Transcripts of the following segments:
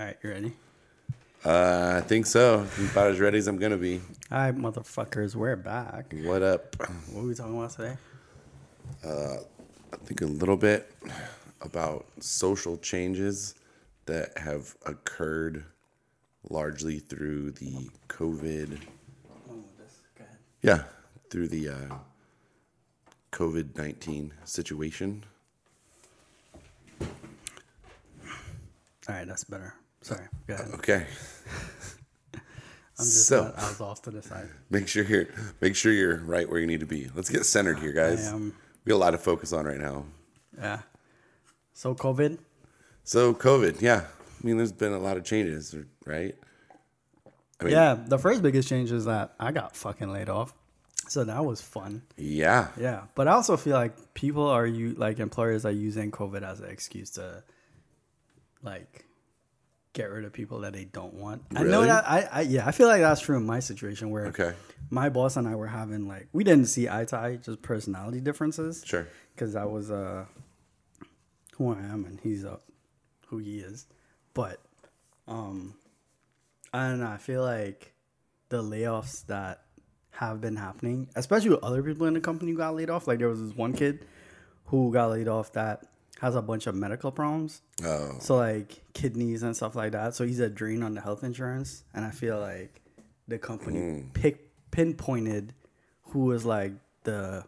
All right, you ready? Uh, I think so. About as ready as I'm gonna be. All right, motherfuckers, we're back. What up? What are we talking about today? I think a little bit about social changes that have occurred largely through the COVID. This. Go ahead. Yeah, through the uh, COVID nineteen situation. All right, that's better. Sorry. Go ahead. Okay. I'm just so I was off to the side. make sure you're make sure you're right where you need to be. Let's get centered here, guys. I am. We got a lot to focus on right now. Yeah. So COVID. So COVID, yeah. I mean, there's been a lot of changes, right? I mean, Yeah, the first biggest change is that I got fucking laid off. So that was fun. Yeah. Yeah, but I also feel like people are you like employers are using COVID as an excuse to like get rid of people that they don't want. I know that I, I yeah, I feel like that's true in my situation where Okay. my boss and I were having like we didn't see eye to eye, just personality differences. Sure. Because I was uh who I am and he's uh who he is. But um I don't know, I feel like the layoffs that have been happening, especially with other people in the company who got laid off. Like there was this one kid who got laid off that has a bunch of medical problems. Oh, So like kidneys and stuff like that. So he's a drain on the health insurance, and I feel like the company pick pinpointed who was like the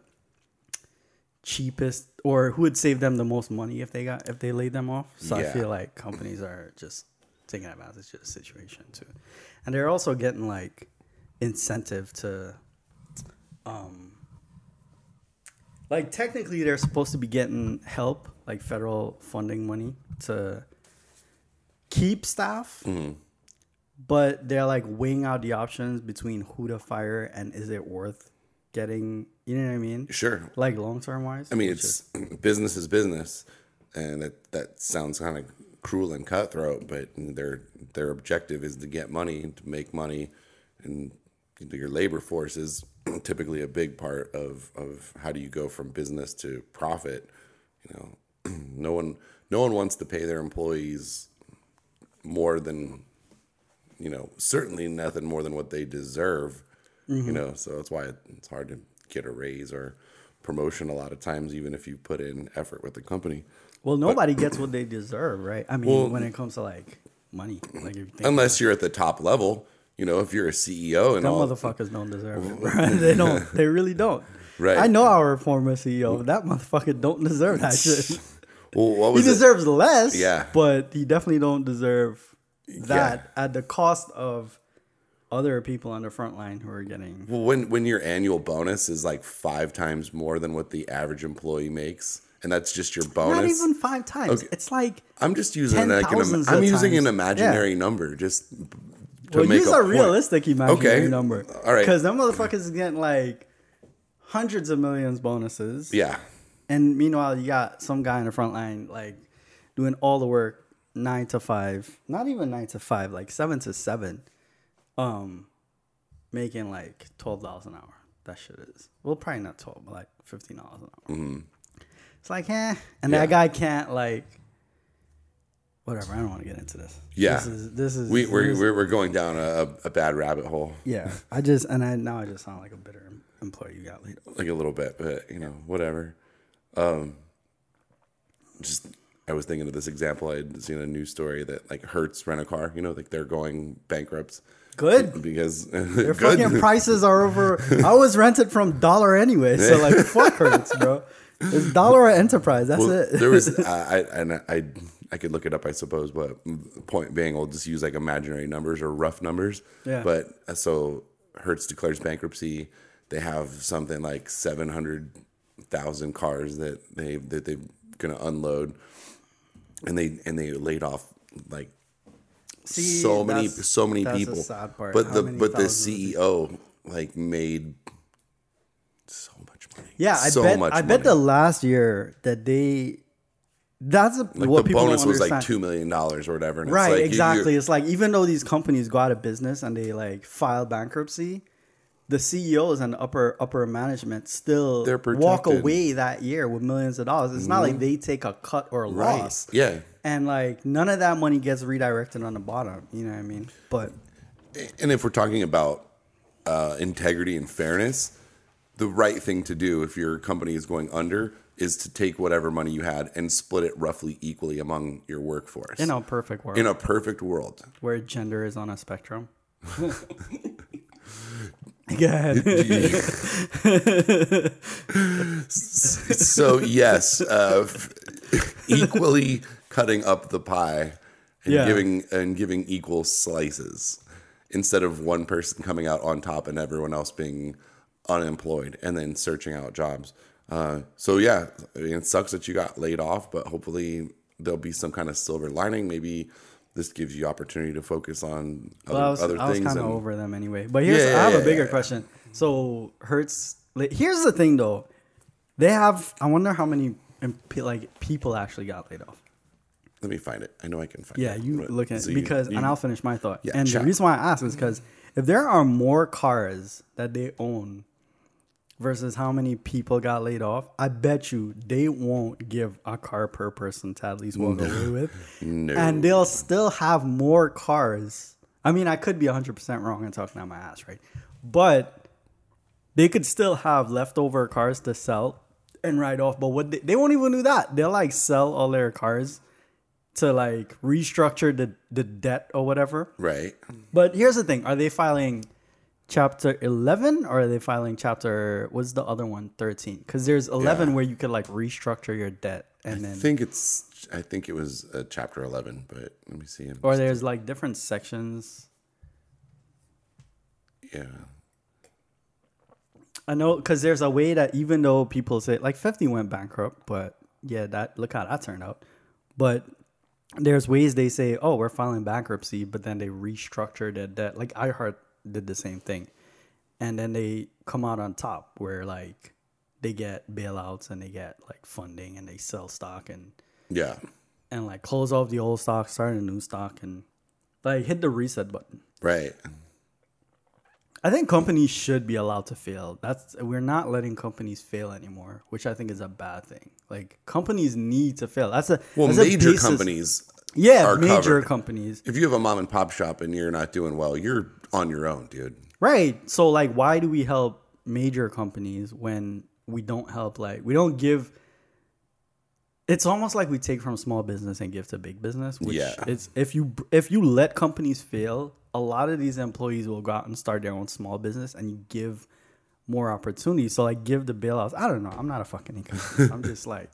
cheapest or who would save them the most money if they got if they laid them off. So I feel like companies are just taking advantage of the situation too, and they're also getting like incentive to, um, like technically they're supposed to be getting help like federal funding money to keep staff mm-hmm. but they're like weighing out the options between who to fire and is it worth getting you know what i mean sure. like long term wise I mean, it's business is business, and it, that sounds kind of cruel and cutthroat. But their their objective is to get money, to make money, and your labor force is typically a big part of of how do you go from business to profit. You know, no one no one wants to pay their employees more than you know certainly nothing more than what they deserve you mm-hmm. know? So that's why it's hard to get a raise or promotion a lot of times even if you put in effort with the company. Well nobody gets what they deserve right? I mean Well- when it comes to like money like if you think unless you're at the top level you know if you're a ceo and Them all motherfuckers don't deserve it. Right? They don't. They really don't. Right. I know our former CEO. That motherfucker don't deserve that shit. well what He was it? deserves less. Yeah. But he definitely don't deserve that at the cost of other people on the front line who are getting. well when when your annual bonus is like five times more than what the average employee makes and that's just your bonus Not even five times. Okay. It's like i'm just using ten like an, i'm using an times. imaginary number just to well, make use a, a, realistic imaginary Okay. number. All right. Because them motherfuckers is getting like hundreds of millions bonuses. yeah And meanwhile, you got some guy in the front line like doing all the work nine to five, not even nine to five, like seven to seven, um, making like twelve dollars an hour. That shit is well, probably not twelve, but like fifteen dollars an hour. It's like, eh, and Yeah. that guy can't like. Whatever. I don't want to get into this. Yeah. This is this is we, we're, we're, we're going down a, a bad rabbit hole yeah. I just and I now I just sound like a bitter employee you got laid off. like a little bit, but you know, whatever. Um, just I was thinking of this example. I had seen a news story that like Hertz rent a car. You know, like they're going bankrupt Good. because Their good. fucking prices are over. I was rented from Dollar anyway, so like fuck Hertz, bro. It's Dollar or Enterprise. That's Well, it. there was I, I and I I could look it up, I suppose, but point being, we'll just use like imaginary numbers or rough numbers. Yeah. But uh, so Hertz declares bankruptcy. They have something like seven hundred thousand cars that they that they're gonna unload, and they and they laid off like See, so many so many people. But How the but the CEO like made so much money. yeah, I so bet. I bet money. the last year that they. That's a, like what the people bonus was like two million dollars or whatever. And Right, it's like exactly. you- it's like even though these companies go out of business and they like file bankruptcy, the CEOs and upper upper management still They're walk away that year with millions of dollars. It's not like they take a cut or a loss. Yeah. And like none of that money gets redirected on the bottom. You know what I mean? But And if we're talking about uh, integrity and fairness, the right thing to do if your company is going under is to take whatever money you had and split it roughly equally among your workforce. in a perfect world in a perfect world. where gender is on a spectrum. Go ahead. so yes, uh, equally cutting up the pie and Yeah. giving and giving equal slices instead of one person coming out on top and everyone else being unemployed and then searching out jobs. Uh, so yeah, I mean, it sucks that you got laid off, but hopefully there'll be some kind of silver lining. Maybe this gives you opportunity to focus on other, Well, I was, other I was things. kind of over them anyway. But here's Yeah, I have a bigger yeah. question. So Hertz, like, here's the thing though, they have. I wonder how many like people actually got laid off. Let me find it. I know I can find Yeah, it. Yeah, you look at so it because, you- and I'll finish my thought. Yeah, and chat. the reason why I ask is because if there are more cars that they own versus how many people got laid off, I bet you they won't give a car per person to at least walk away with. No. And they'll still have more cars. I mean, I could be 100% wrong and talking out my ass, right? But they could still have leftover cars to sell and write off. But what they, they won't even do that. They'll like sell all their cars to like restructure the, the debt or whatever. right. But here's the thing: Are they filing chapter eleven or are they filing chapter? What's the other one? Thirteen? Because there's eleven Yeah. where you could like restructure your debt, and I then i think it's. I think it was uh, chapter eleven, but let me see. or there's like different sections. yeah, I know because there's a way that even though people say like 50 went bankrupt, but yeah, that look how that turned out. But there's ways they say, oh, we're filing bankruptcy, but then they restructure their debt. Like iHeart did the same thing, and then they come out on top where like they get bailouts and they get like funding and they sell stock and yeah, and like close off the old stock, start a new stock, and like hit the reset button. right. I think companies should be allowed to fail. That's we're not letting companies fail anymore, which I think is a bad thing. Like companies need to fail. That's a Well, that's a major basis- companies. Yeah, major covered. companies. If you have a mom and pop shop and you're not doing well, you're on your own, dude. Right. So like why do we help major companies when we don't help like we don't give it's almost like we take from small business and give to big business which Yeah. it's if you if you let companies fail a lot of these employees will go out and start their own small business and you give more opportunities so like give the bailouts i don't know i'm not a fucking economist i'm just like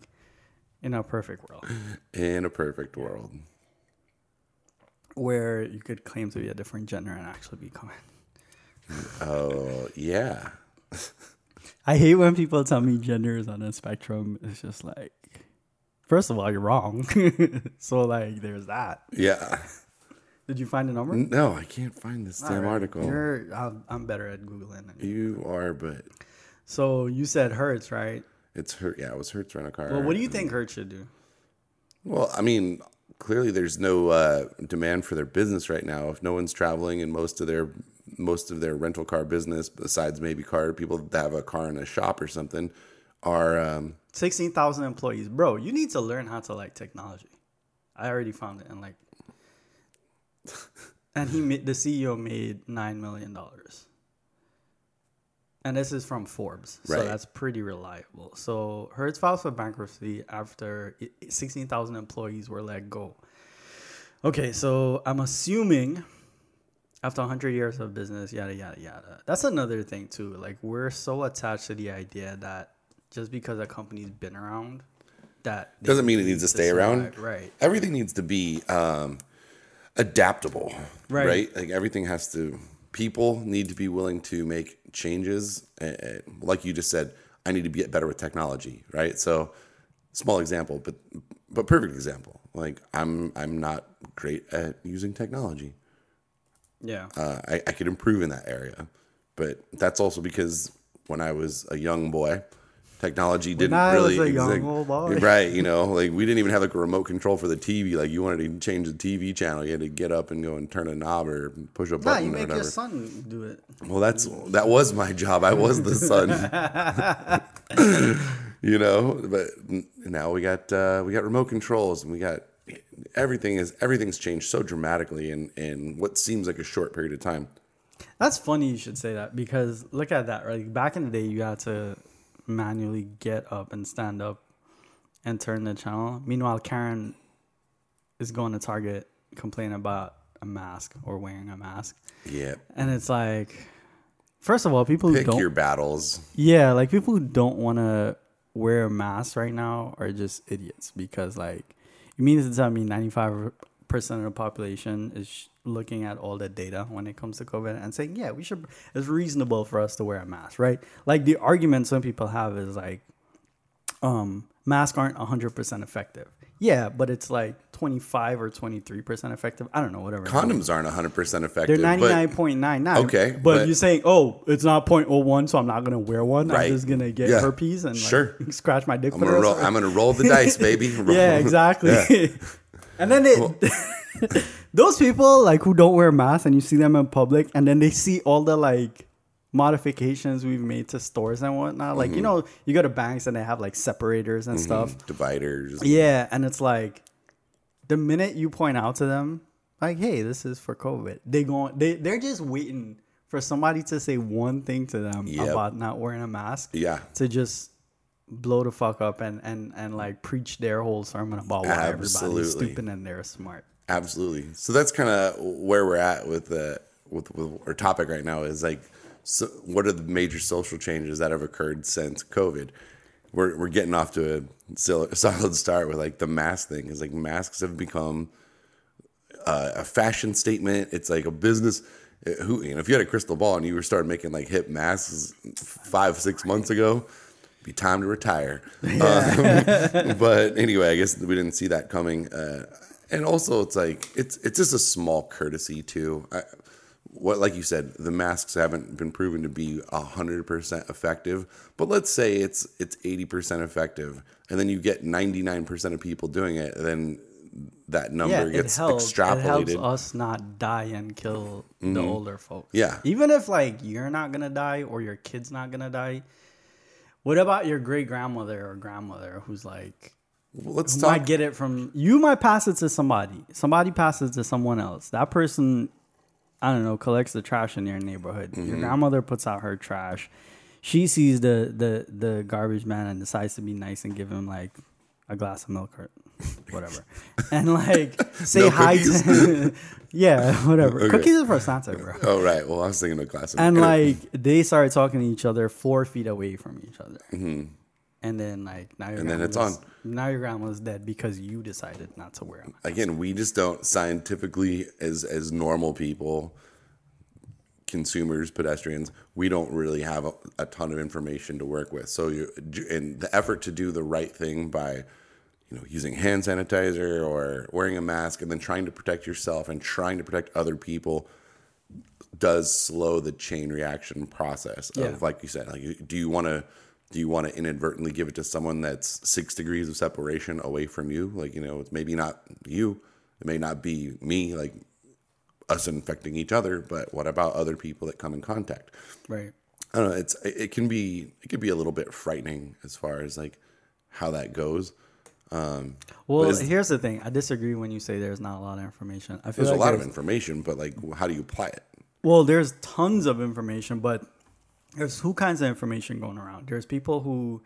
in a perfect world In a perfect world. Where you could claim to be a different gender and actually be become Oh yeah. I hate when people tell me gender is on a spectrum. It's just like, first of all, you're wrong. so like, there's that. Yeah. Did you find the number? No, I can't find this damn Alright, article. You're, I'm, I'm better at googling. Than you. Are, but So you said Hertz, right? it's hurt. Yeah, it was Hertz rent a car. Well, what do you think Hertz should do? Well, I mean, clearly there's no uh, demand for their business right now. If no one's traveling and most of their most of their rental car business, besides maybe car people that have a car in a shop or something, are um, Sixteen thousand employees, bro. You need to learn how to like technology. I already found it, and like, and he made the CEO made nine million dollars, and this is from Forbes, so Right. that's pretty reliable. So Hertz filed for bankruptcy after i- sixteen thousand employees were let go. Okay, so I'm assuming after 100 years of business, yada, yada, yada. That's another thing, too. Like, we're so attached to the idea that just because a company's been around, that doesn't mean it needs to stay around. Right. Everything needs to be um, adaptable, Right. right. Like everything has to. People need to be willing to make changes. Uh, like you just said, I need to get better with technology, right? So, small example, but but perfect example. Like I'm I'm not great at using technology. Yeah. Uh, I, I could improve in that area, but that's also because when I was a young boy, technology didn't I was really a young exist. old boy. right you know like we didn't even have like a remote control for the tv like you wanted to change the tv channel you had to get up and go and turn a knob or push a Nah, button you or make whatever your son do it. well that's that was my job i was the son you know but now we got uh we got remote controls and we got everything is everything's changed so dramatically in in what seems like a short period of time That's funny you should say that because look at that. Right, back in the day, you had to manually get up and stand up and turn the channel. Meanwhile, Karen is going to Target complaining about a mask or wearing a mask, yeah. And it's like, first of all, people who pick don't, your battles. Yeah, like people who don't want to wear a mask right now are just idiots because like you mean to tell me ninety five percent of the population is sh- looking at all the data when it comes to COVID and saying, yeah, we should. It's reasonable for us to wear a mask, right? Like the argument some people have is like, um, masks aren't hundred percent effective. Yeah, but it's like twenty five or twenty three percent effective. I don't know, whatever. condoms aren't 100% effective. They're effective ninety but- nine point nine nine. Okay, but, but- you're saying, oh, it's not 0.01, so I'm not gonna wear one. Right. I'm just gonna get Yeah. herpes and like, scratch my dick. I'm. I'm gonna roll the dice, baby. yeah, exactly. Yeah. and then it, those people like who don't wear masks, and you see them in public, and then they see all the like modifications we've made to stores and whatnot. Like Mm-hmm. you know, you go to banks and they have like separators and stuff. Dividers. Yeah, and it's like the minute you point out to them, like, "Hey, this is for COVID," they go, they they're just waiting for somebody to say one thing to them Yep. about not wearing a mask Yeah. to just blow the fuck up and and and like preach their whole sermon about why everybody's Absolutely. stupid and they're smart. Absolutely. So that's kind of where we're at with the with, with our topic right now is like, so what are the major social changes that have occurred since COVID? We're we're getting off to a solid start with like the mask thing. Is like masks have become uh, a fashion statement. It's like a business. uh, Who you know, if you had a crystal ball and you were started making like hip masks five six months ago, be time to retire. Um, but anyway, I guess we didn't see that coming. Uh, and also, it's like it's it's just a small courtesy too. I, what like you said, the masks haven't been proven to be hundred percent effective. But let's say it's it's eighty percent effective, and then you get ninety nine percent of people doing it, then that number Yeah, it gets helps. It extrapolated. helps us not die and kill the mm-hmm. older folks. Yeah. even if like you're not gonna die or your kid's not gonna die. What about your great grandmother or grandmother who's like let's talk. might get it from you might pass it to somebody. Somebody passes it to someone else. That person, I don't know, collects the trash in your neighborhood. Your Mm-hmm. grandmother puts out her trash. She sees the the the garbage man and decides to be nice and give him like a glass of milk or whatever, and like say No hi cookies? to yeah whatever. Okay. Cookies are for Santa, bro. oh right. Well, I was thinking a glass of. And like they started talking to each other four feet away from each other. And then like now your. And then it's grandmother's- Now your grandma's dead because you decided not to wear them. again, we just don't scientifically as as normal people, consumers, pedestrians, we don't really have a, a ton of information to work with. So you and the effort to do the right thing by you know using hand sanitizer or wearing a mask and then trying to protect yourself and trying to protect other people does slow the chain reaction process Yeah. of like you said like do you want to do you want to inadvertently give it to someone that's six degrees of separation away from you like you know it's maybe not you it may not be me like us infecting each other but what about other people that come in contact Right. i don't know it's it can be it could be a little bit frightening as far as like how that goes Um, Well, here's the thing. I disagree when you say there's not a lot of information. I feel there's like a lot of information but like how do you apply it Well, there's tons of information, but there's two kinds of information going around. There's people who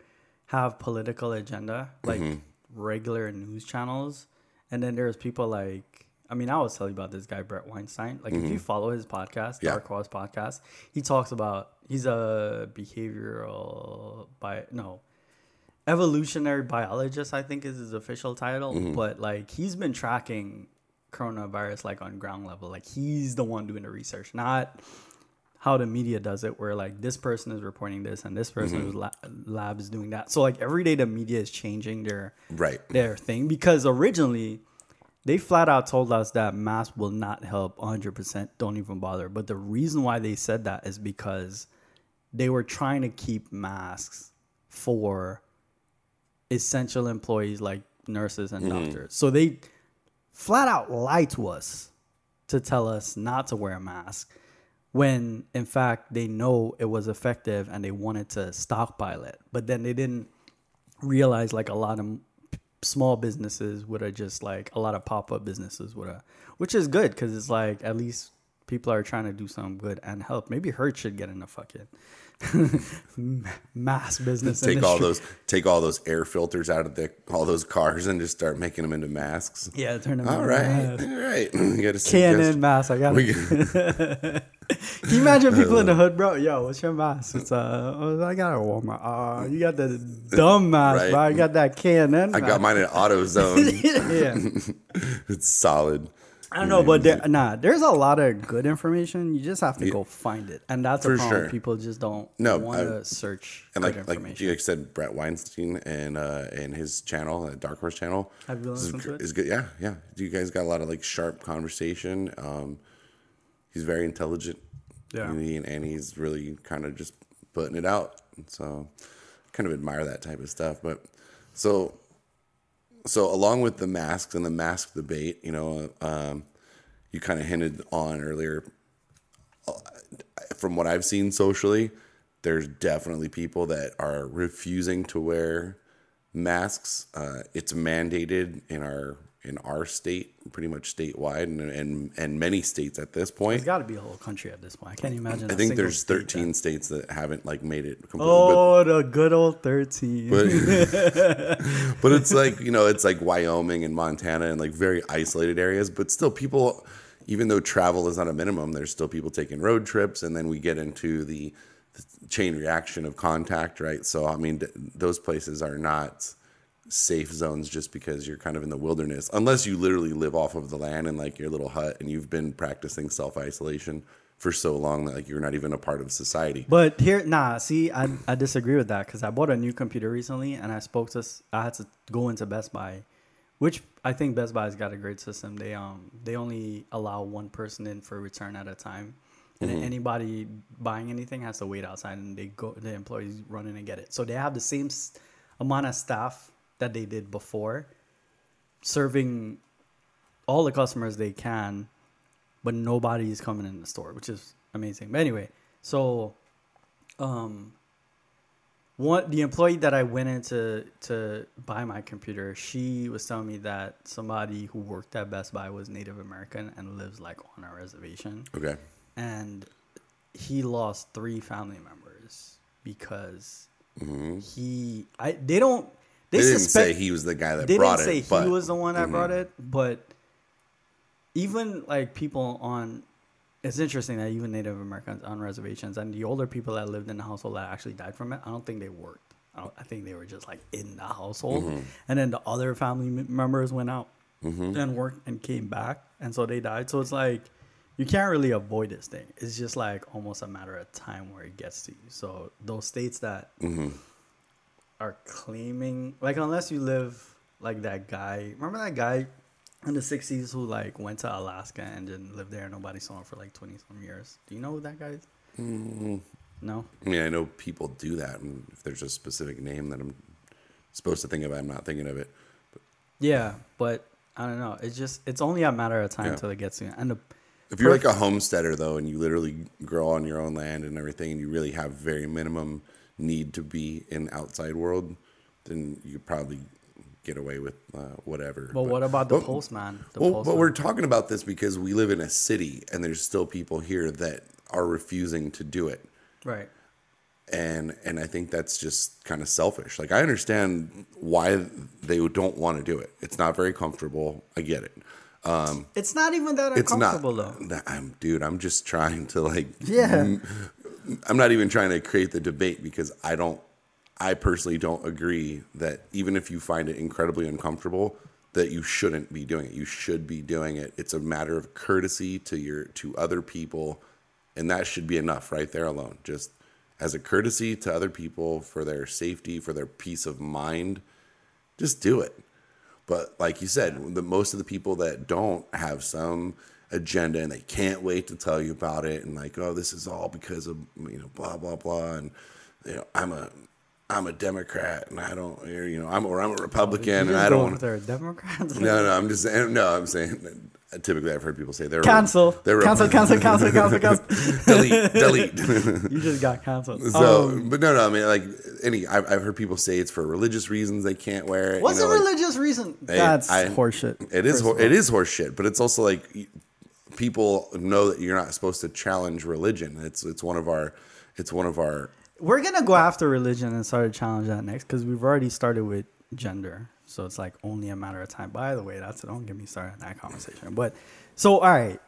have political agenda, like Mm-hmm. regular news channels, and then there's people like I mean, I was telling you about this guy Bret Weinstein. Like, if you follow his podcast, Mm-hmm. Yeah. Dark Horse Podcast, he talks about he's a behavioral bi no evolutionary biologist. I think is his official title, Mm-hmm. but like he's been tracking coronavirus like on ground level. Like he's the one doing the research, not how the media does it where like this person is reporting this and this person la- lab is doing that. So like every day the media is changing their right. their thing because originally they flat out told us that masks will not help 100% don't even bother. But the reason why they said that is because they were trying to keep masks for essential employees like nurses and Mm-hmm. doctors. So they flat out lied to us to tell us not to wear a mask when in fact they know it was effective and they wanted to stockpile it. But then they didn't realize like a lot of small businesses would have just like a lot of pop-up businesses would have which is good because it's like at least people are trying to do something good and help maybe Hertz should get in the fucking mass business Take all those take all those air filters out of the all those cars and just start making them into masks. yeah turn them All into right, all right. You got to Canon mask. I got it. can- you imagine people in the hood, bro? Yo, what's your mask? It's uh, oh, I got a Walmart. Uh, you got the dumb mask, Right. bro. I got that Canon. I got mine at AutoZone. yeah. it's solid. I don't know, but there, nah, there's a lot of good information. You just have to go find it, and that's a problem. sure. People just don't No, want to search And good like like you said, Bret Weinstein and uh and his channel, uh, Dark Horse channel, Have you is, to it? is good. Yeah, yeah. You guys got a lot of like sharp conversation. Um, he's very intelligent. Yeah. and, he- and he's really kind of just putting it out. So, kind of admire that type of stuff. But so, so along with the masks and the mask debate, you know, um, you kind of hinted on earlier from what I've seen socially, there's definitely people that are refusing to wear masks. Uh, it's mandated in our in our state, pretty much statewide, and and, and many states at this point. It's got to be a whole country at this point. I can't imagine. I think there's state 13 states that haven't like made it completely. Oh, the good old thirteen. But, but but it's like you know it's like Wyoming and Montana and like very isolated areas. But still, people, even though travel is not a minimum, there's still people taking road trips, and then we get into the, the chain reaction of contact, right? So I mean, th- those places are not safe zones just because you're kind of in the wilderness, unless you literally live off of the land in like your little hut and you've been practicing self isolation for so long that like you're not even a part of society. But here, nah. See, I, I disagree with that because I bought a new computer recently, and I spoke to. s- I had to go into Best Buy, which I think Best Buy's got a great system. They um they only allow one person in for return at a time, and then anybody buying anything has to wait outside, and they go the employees run in and get it. So they have the same amount of staff that they did before, serving all the customers they can but nobody is coming in the store, which is amazing. But anyway, so um one the employee that I went in to to buy my computer, she was telling me that somebody who worked at Best Buy was Native American and lives like on a reservation. Okay. And he lost three family members because he I they don't they, Mm-hmm. They didn't suspect say he was the guy that they brought didn't say it, but Mm-hmm. he was the one that brought it, but even like people on, it's interesting that even Native Americans on reservations and the older people that lived in the household that actually died from it, I don't think they worked. I, don't, I think they were just like in the household, Mm-hmm. and then the other family members went out and worked and came back, and so they died. So it's like you can't really avoid this thing. It's just like almost a matter of time where it gets to you. So those states that are claiming like unless you live like that guy remember that guy in the 60s who like went to alaska and didn't live there and nobody saw him for like 20 some years? Do you know who that guy is? Mm-hmm. No? I mean, I know people do that, and if there's a specific name that I'm supposed to think of, I'm not thinking of it. yeah but i don't know. It's just it's only a matter of time Yeah. until it gets to you. And the If you're like a homesteader though, and you literally grow on your own land and everything, and you really have very minimum need to be in outside world, then you probably get away with uh, whatever. but what about the but- postman the Well, but we're talking about this because we live in a city, and there's still people here that are refusing to do it. right and and I think that's just kind of selfish. Like I understand why they don't want to do it. It's not very comfortable. I get it. Um, it's not even that It's not. uncomfortable though I'm dude. I'm just trying to like. yeah I'm not even trying to create the debate because I don't. I personally don't agree that even if you find it incredibly uncomfortable, that you shouldn't be doing it. You should be doing it. It's a matter of courtesy to your to other people, and that should be enough right there alone. Just as a courtesy to other people for their safety, for their peace of mind, just do it. But like you said, the most of the people that don't have some agenda and they can't wait to tell you about it and like, oh, this is all because of you know, blah blah blah, and you know, I'm a I'm a Democrat and I don't, or, you know, I'm or I'm a Republican and I don't. with their Democrats. No, no, I'm just saying. No, I'm saying. Typically, I've heard people say they're Cancel. They're Cancel, cancel, cancel, cancel, cancel. delete, delete. You just got canceled. so, Um, but no, no. I mean, like any. I've, I've heard people say it's for religious reasons they can't wear it. what's you know, the like, religious reason? That's I- horseshit. It is. first hor- of It is horse shit, but it's also like people know that you're not supposed to challenge religion. It's it's one of our. It's one of our. We're gonna go after religion and start to challenge that next because we've already started with gender, so it's like only a matter of time. By the way, that's don't get me started on that conversation. But so all right,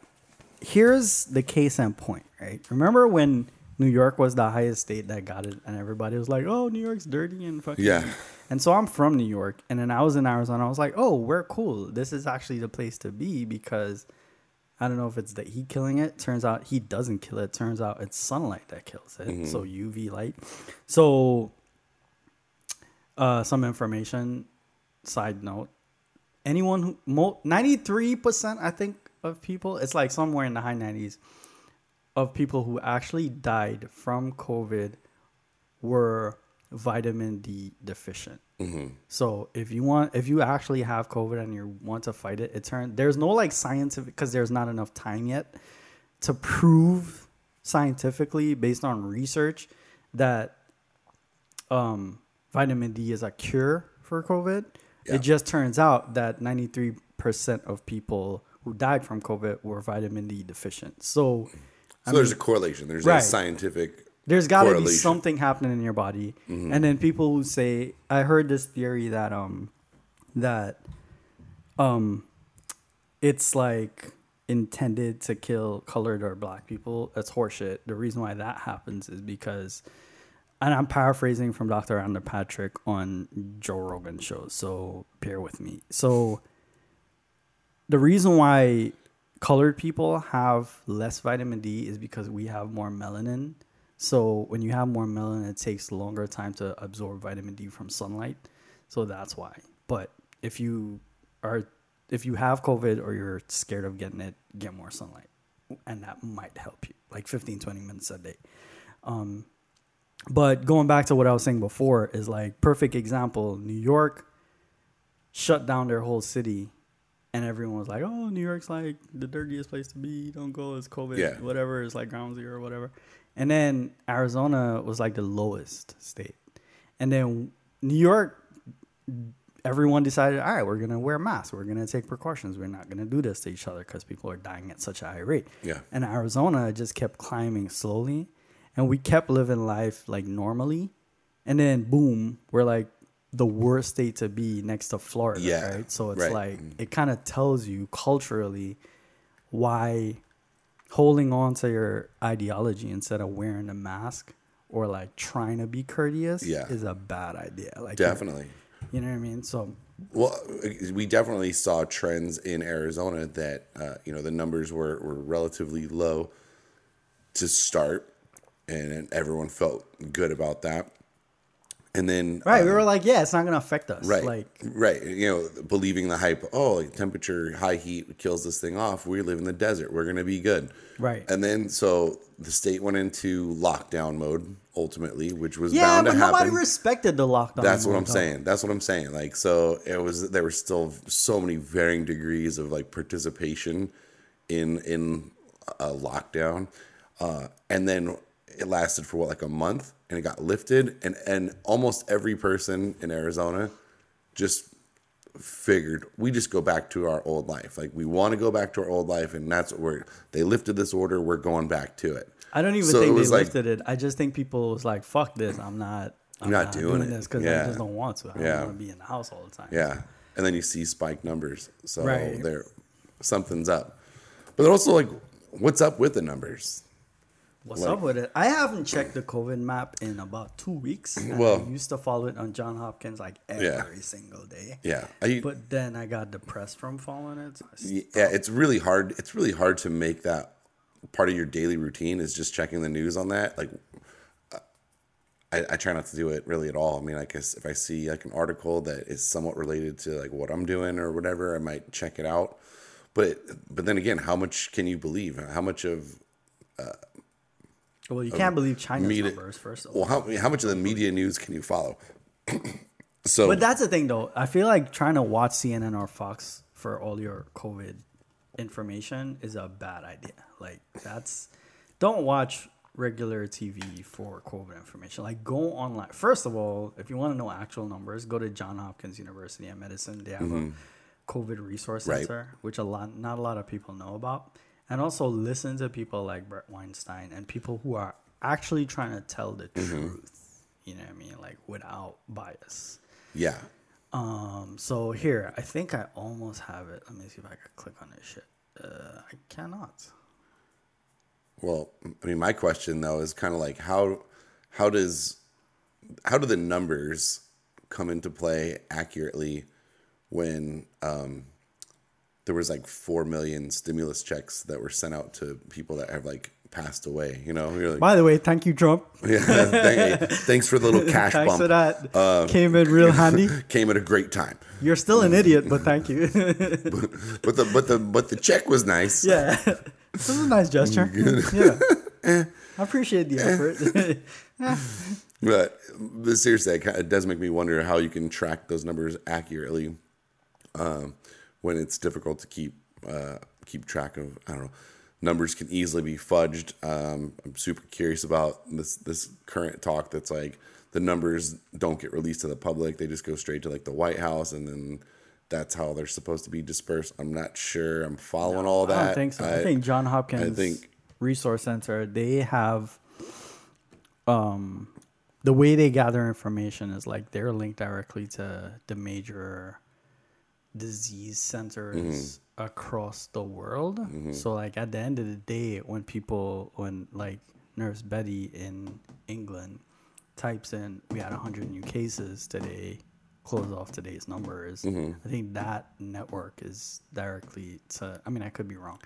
here's the case in point. Right, remember when New York was the highest state that got it, and everybody was like, "Oh, New York's dirty and fucking." Yeah. And so I'm from New York, and then I was in Arizona. I was like, "Oh, we're cool. This is actually the place to be because." I don't know if it's the heat killing it. Turns out he doesn't kill it. Turns out it's sunlight that kills it. So UV light. So, uh, some information. Side note: anyone who mo- ninety three percent, I think, of people. It's like somewhere in the high nineties of people who actually died from COVID were vitamin D deficient. So if you want, if you actually have COVID and you want to fight it, it turn there's no like scientific because there's not enough time yet to prove scientifically based on research that um, vitamin D is a cure for COVID. Yeah. It just turns out that 93% of people who died from COVID were vitamin D deficient. So So there's a correlation. There's Right. a scientific. There's got to be something happening in your body. And then people who say i heard this theory that um that um it's like intended to kill colored or black people. That's horseshit. The reason why that happens is because and i'm paraphrasing from dr Andrew patrick on joe rogan show so bear with me. So the reason why colored people have less vitamin D is because we have more melanin. So when you have more melanin, it takes longer time to absorb vitamin D from sunlight. So that's why. But if you are if you have COVID or you're scared of getting it, get more sunlight. And that might help you. Like 15, 20 minutes a day. Um, but going back to what I was saying before is like perfect example, New York shut down their whole city and everyone was like, "Oh, New York's like the dirtiest place to be. Don't go. It's COVID. Yeah. Whatever. It's like ground zero or whatever." And then Arizona was like the lowest state, and then New York, everyone decided, "All right, we're gonna wear masks. We're gonna take precautions. We're not gonna do this to each other because people are dying at such a high rate." Yeah. And Arizona just kept climbing slowly, and we kept living life like normally, and then boom, we're like the worst state to be next to Florida, Yeah, right? So it's right. like mm. it kind of tells you culturally why holding on to your ideology instead of wearing a mask or like trying to be courteous Yeah. is a bad idea. Like Definitely. you know what I mean? So Well, we definitely saw trends in Arizona that uh, you know the numbers were, were relatively low to start, and everyone felt good about that. And then right, we um, were like, yeah, it's not gonna affect us. right, Like right, you know, believing the hype. Oh, like temperature, high heat kills this thing off. We live in the desert. We're gonna be good. Right. And then so the state went into lockdown mode ultimately, which was yeah, bound but to nobody respected the lockdown. That's what I'm saying. That's what I'm saying. Like, so it was. There were still so many varying degrees of like participation in in a lockdown, uh, and then it lasted for what like a month, and it got lifted, and and almost every person in Arizona just figured we just go back to our old life. Like we want to go back to our old life, and that's what we're. They lifted this order. We're going back to it. I don't even So think they like- lifted it. I just think people was like, "Fuck this! I'm not. I'm not doing it. this because Yeah. I just don't want to. I Yeah. don't want to be in the house all the time." Yeah, and then you see spike numbers. So Right. there, something's up. But also, like, what's up with the numbers? What's Like- up with it? I haven't checked the COVID map in about two weeks. Well- I used to follow it on John Hopkins like every Yeah. single day. Yeah, I, But then I got depressed from following it. So yeah, it's really hard. It's really hard to make that part of your daily routine. Is just checking the news on that. Like, I, I try not to do it really at all. I mean, I guess if I see like an article that is somewhat related to like what I'm doing or whatever, I might check it out. But but then again, how much can you believe? How much of uh, Well, you can't believe China's media- numbers first of all. well, how how much of the media news can you follow? so But that's the thing, though. I feel like trying to watch CNN or Fox for all your COVID information is a bad idea. Like that's don't watch regular TV for COVID information. Like go online. First of all, if you want to know actual numbers, go to John Hopkins University of Medicine. They have a COVID resource Mm-hmm. Right. center, which a lot not a lot of people know about. And also listen to people like Bret Weinstein and people who are actually trying to tell the Mm-hmm. truth. You know what I mean? Like without bias. yeah, Um, so here, I think I almost have it. Let me see if I can click on this shit. Uh, I cannot. Well, I mean, my question though is kind of like how how does how do the numbers come into play accurately when um, there was like four million stimulus checks that were sent out to people that have like passed away? You know, like, By the way, thank you, Trump. yeah, thank- thanks for the little cash Thanks bump. for that. Came in real handy. Came at a great time, You're still an idiot, but thank you. but the but the but the check was nice. yeah, this is a nice gesture. yeah, I appreciate the effort. But, but seriously, it it does make me wonder how you can track those numbers accurately um, when it's difficult to keep uh, keep track of. I don't know. Numbers can easily be fudged. Um, I'm super curious about this this current talk that's like the numbers don't get released to the public; they just go straight to like the White House, and then that's how they're supposed to be dispersed. I'm not sure. I'm following all that. I don't think so. I, think John Hopkins I think- Resource Center they have um the way they gather information is like they're linked directly to the major disease centers Mm-hmm. across the world. So like at the end of the day when people when like Nurse Betty in England types in we had 100 new cases today close off today's numbers Mm-hmm. i think that network is directly to i mean i could be wrong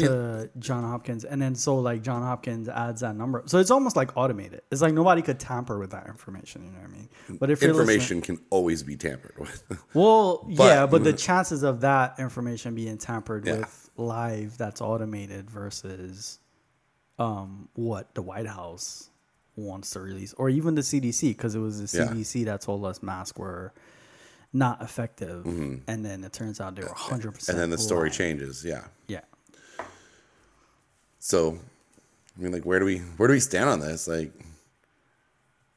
to john hopkins and then so like john hopkins adds that number so it's almost like automated it's like nobody could tamper with that information you know what i mean but if information can always be tampered with. well, yeah, but the chances of that information being tampered Yeah. with live that's automated versus um, what the White House wants to release, or even the CDC, because it was the Yeah. CDC that told us masks were not effective, and then it turns out they were 100%. Mm-hmm. and then the story lying. changes. Yeah. Yeah. So, I mean, like, where do we where do we stand on this? Like,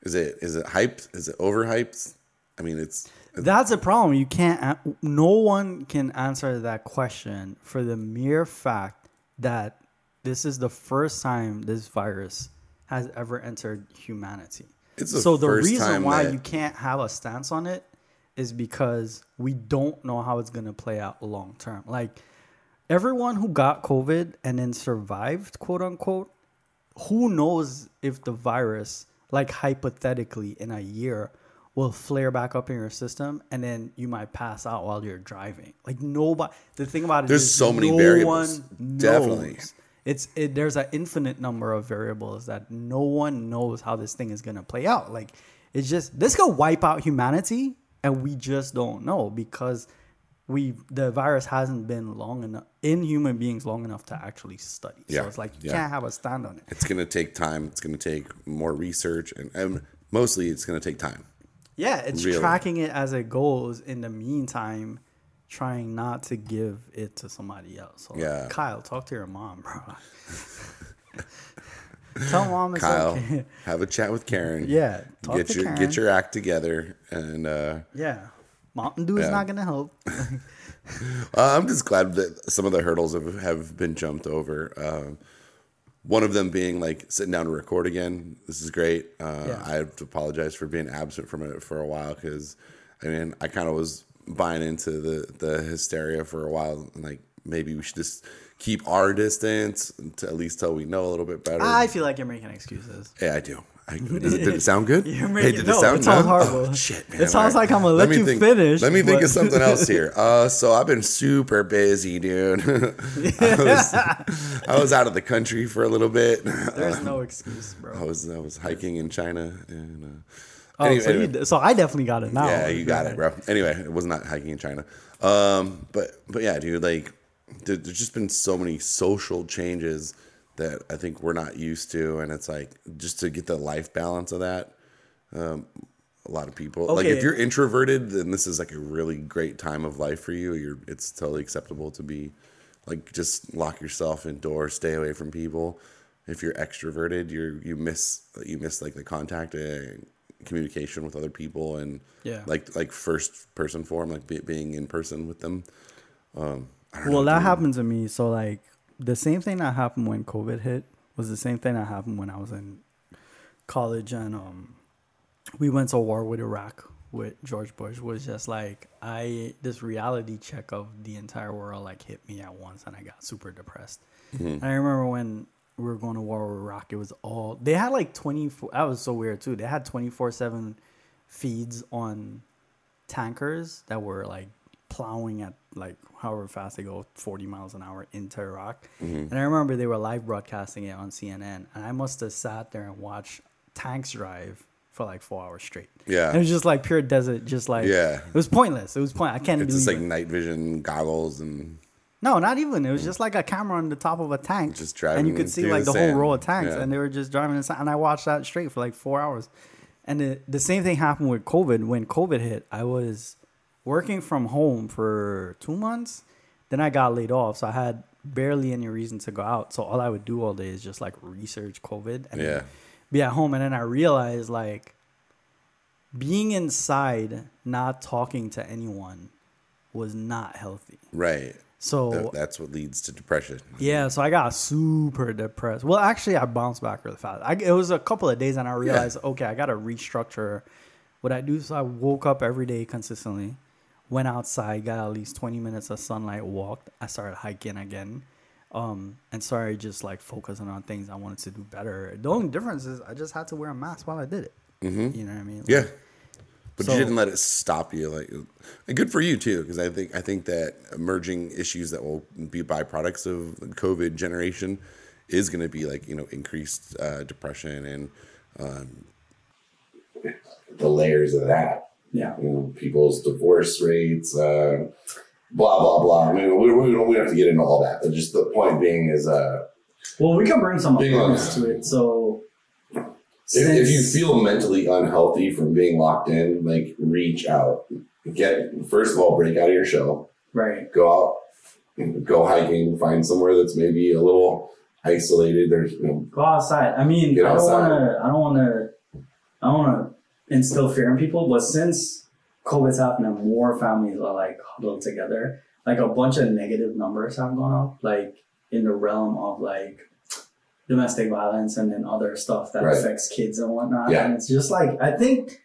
is it is it hyped? Is it overhyped? I mean, it's That's a problem. You can't. No one can answer that question for the mere fact that this is the first time this virus has ever entered humanity. It's the so the reason why that- you can't have a stance on it is because we don't know how it's going to play out long term. Like everyone who got COVID and then survived, quote unquote, who knows if the virus, like hypothetically in a year, will flare back up in your system and then you might pass out while you're driving. Like nobody. The thing about it There's so many no variables. one knows. Definitely. It's it, there's an infinite number of variables that no one knows how this thing is gonna play out. Like it's just this could wipe out humanity, and we just don't know because we the virus hasn't been long enough in human beings long enough to actually study. Yeah, So it's like you yeah. can't have a stand on it. it's going to take time. It's going to take more research, and, and mostly it's going to take time. Yeah, it's Really. tracking it as it goes. In the meantime, trying not to give it to somebody else. So like, Yeah. Kyle, talk to your mom, bro. Tell mom it's Kyle, okay. have a chat with Karen. Yeah, get your Karen. get your act together, and uh, Yeah, Mountain Dew is not gonna help. Uh, I'm just glad that some of the hurdles have, have been jumped over. Uh, one of them being like sitting down to record again. This is great. Uh, Yeah. I have to apologize for being absent from it for a while because I mean I kind of was buying into the the hysteria for a while. Like maybe we should just keep our distance to at least till we know a little bit better. I feel like you're making excuses. yeah, I do. I, does it, did it sound good? You're hey, did no, it sound it sounds horrible. Oh, shit, man. It sounds All like I'm gonna let me you think, finish, Let me think of something else here. Uh, so I've been super busy, dude. I, was, I was out of the country for a little bit. There's no excuse, bro. I was I was hiking in China and. Uh, Oh, anyway- so, you, anyway. d- so I definitely got it now. Yeah, you got it, bro. Anyway, it was not hiking in China. Um, but but yeah, dude, like there, there's just been so many social changes that I think we're not used to, and it's like just to get the life balance of that. Um, a lot of people like if you're introverted, then this is like a really great time of life for you. You're it's totally acceptable to be like just lock yourself indoors, stay away from people. If you're extroverted, you're you miss you miss like the contact and communication with other people and Yeah. like like first person form, like be, being in person with them. Um, Well, know, that happened to me. So like the same thing that happened when COVID hit was the same thing that happened when I was in college and um we went to war with Iraq with George Bush was just like I this reality check of the entire world like hit me at once and I got super depressed. And I remember when we were going to war with Iraq, it was all they had like twenty four. That was so weird too. They had twenty four seven feeds on tankers that were like plowing at like however fast they go 40 miles an hour into Iraq. Mm-hmm. And I remember they were live broadcasting it on CNN and I must have sat there and watched tanks drive for like 4 hours straight. Yeah. And it was just like pure desert just like Yeah. It was pointless. It was point I can't It's just like it. night vision goggles and No, not even. It was mm. just like a camera on the top of a tank. Just driving And you could see like the the, whole row of tanks Yeah. and they were just driving inside and I watched that straight for like 4 hours. And the, the same thing happened with COVID. When COVID hit, I was working from home for 2 months. Then I got laid off, so I had barely any reason to go out. So all I would do all day is just like research COVID and Yeah. be at home and then I realized like being inside not talking to anyone was not healthy. right. So Th- that's what leads to depression. yeah, so I got super depressed. Well, actually, I bounced back really fast. I, it was a couple of days, and I realized, okay, I got to restructure what I do. So I woke up every day consistently, went outside, got at least twenty minutes of sunlight, walked. I started hiking again, um, and started just like focusing on things I wanted to do better. The only difference is I just had to wear a mask while I did it. You know what I mean? Yeah. But So- you didn't let it stop you. Like, and good for you too, because I think I think that emerging issues that will be byproducts of the COVID generation is going to be like you know increased uh, depression and um, the layers of that. Yeah. You know, people's divorce rates, uh, blah blah blah. I mean, we, we don't we don't have to get into all that, but just the point being is, uh, Well, we can bring some awareness to it. So, if, if you feel mentally unhealthy from being locked in, like reach out. Get first of all, break out of your shell. right, Go out, go hiking, find somewhere that's maybe a little isolated. There's you know, Go outside. I mean, I don't want to. I don't want to. I don't want to instill fear in people. But since COVID's happening, more families are like huddled together. Like a bunch of negative numbers have gone up. Like in the realm of like domestic violence and then other stuff that Right. affects kids and whatnot. Yeah. And it's just like I think.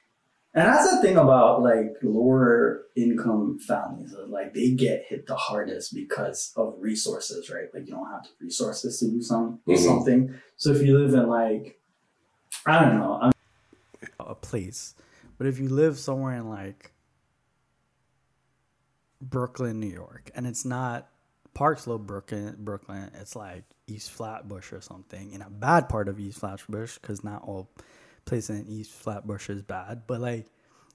And that's the thing about like lower income families. Like they get hit the hardest because of resources, right? Like you don't have the resources to do some Mhm. something. So if you live in like, I don't know, I'm, a place, but if you live somewhere in like Brooklyn, New York, and it's not Park Slope, Brooklyn, Brooklyn, it's like East Flatbush or something, in a bad part of East Flatbush, because not all places in East Flatbush is bad, but like,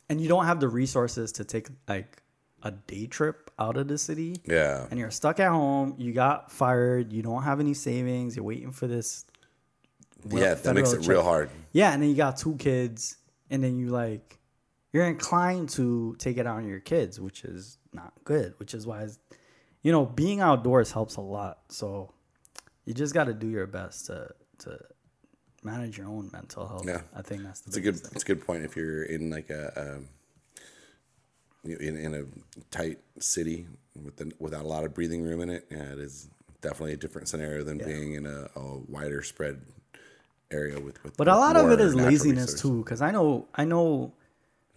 and you don't have the resources to take like a day trip out of the city yeah, and you're stuck at home, you got fired, you don't have any savings, you're waiting for this. well, yeah. That makes it federal real hard. Yeah, and then you got two kids, and then you like, you're inclined to take it out on your kids, which is not good. Which is why, you know, being outdoors helps a lot. So you just got to do your best to to manage your own mental health. Yeah. I think that's the It's a good. thing. It's a good point. If you're in like a, um, in in a tight city with the, without a lot of breathing room in it, yeah, it is definitely a different scenario than being in a, a wider spread area with. with But a lot of it is laziness resources. too, because I know I know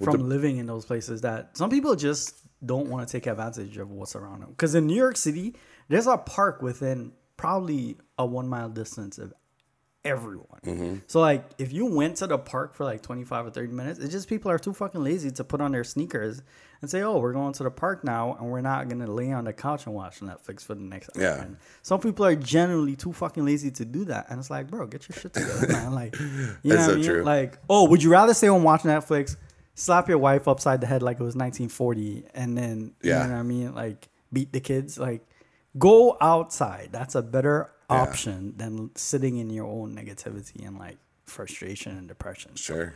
from living in those places that some people just don't want to take advantage of what's around them. Because in New York City, there's a park within probably a one mile distance of everyone. Mm-hmm. So like, if you went to the park for like 25 or 30 minutes, it's just people are too fucking lazy to put on their sneakers and say, "Oh, we're going to the park now, and we're not gonna lay on the couch and watch Netflix for the next hour." Yeah. And some people are generally too fucking lazy to do that, and it's like, bro, get your shit together, man. Like, you know so I mean? true. Like, oh, would you rather stay home watch Netflix, slap your wife upside the head like it was 1940, and then you Yeah. know what I mean? Like, beat the kids, like. go outside. That's a better option than sitting in your own negativity and like frustration and depression. So Sure.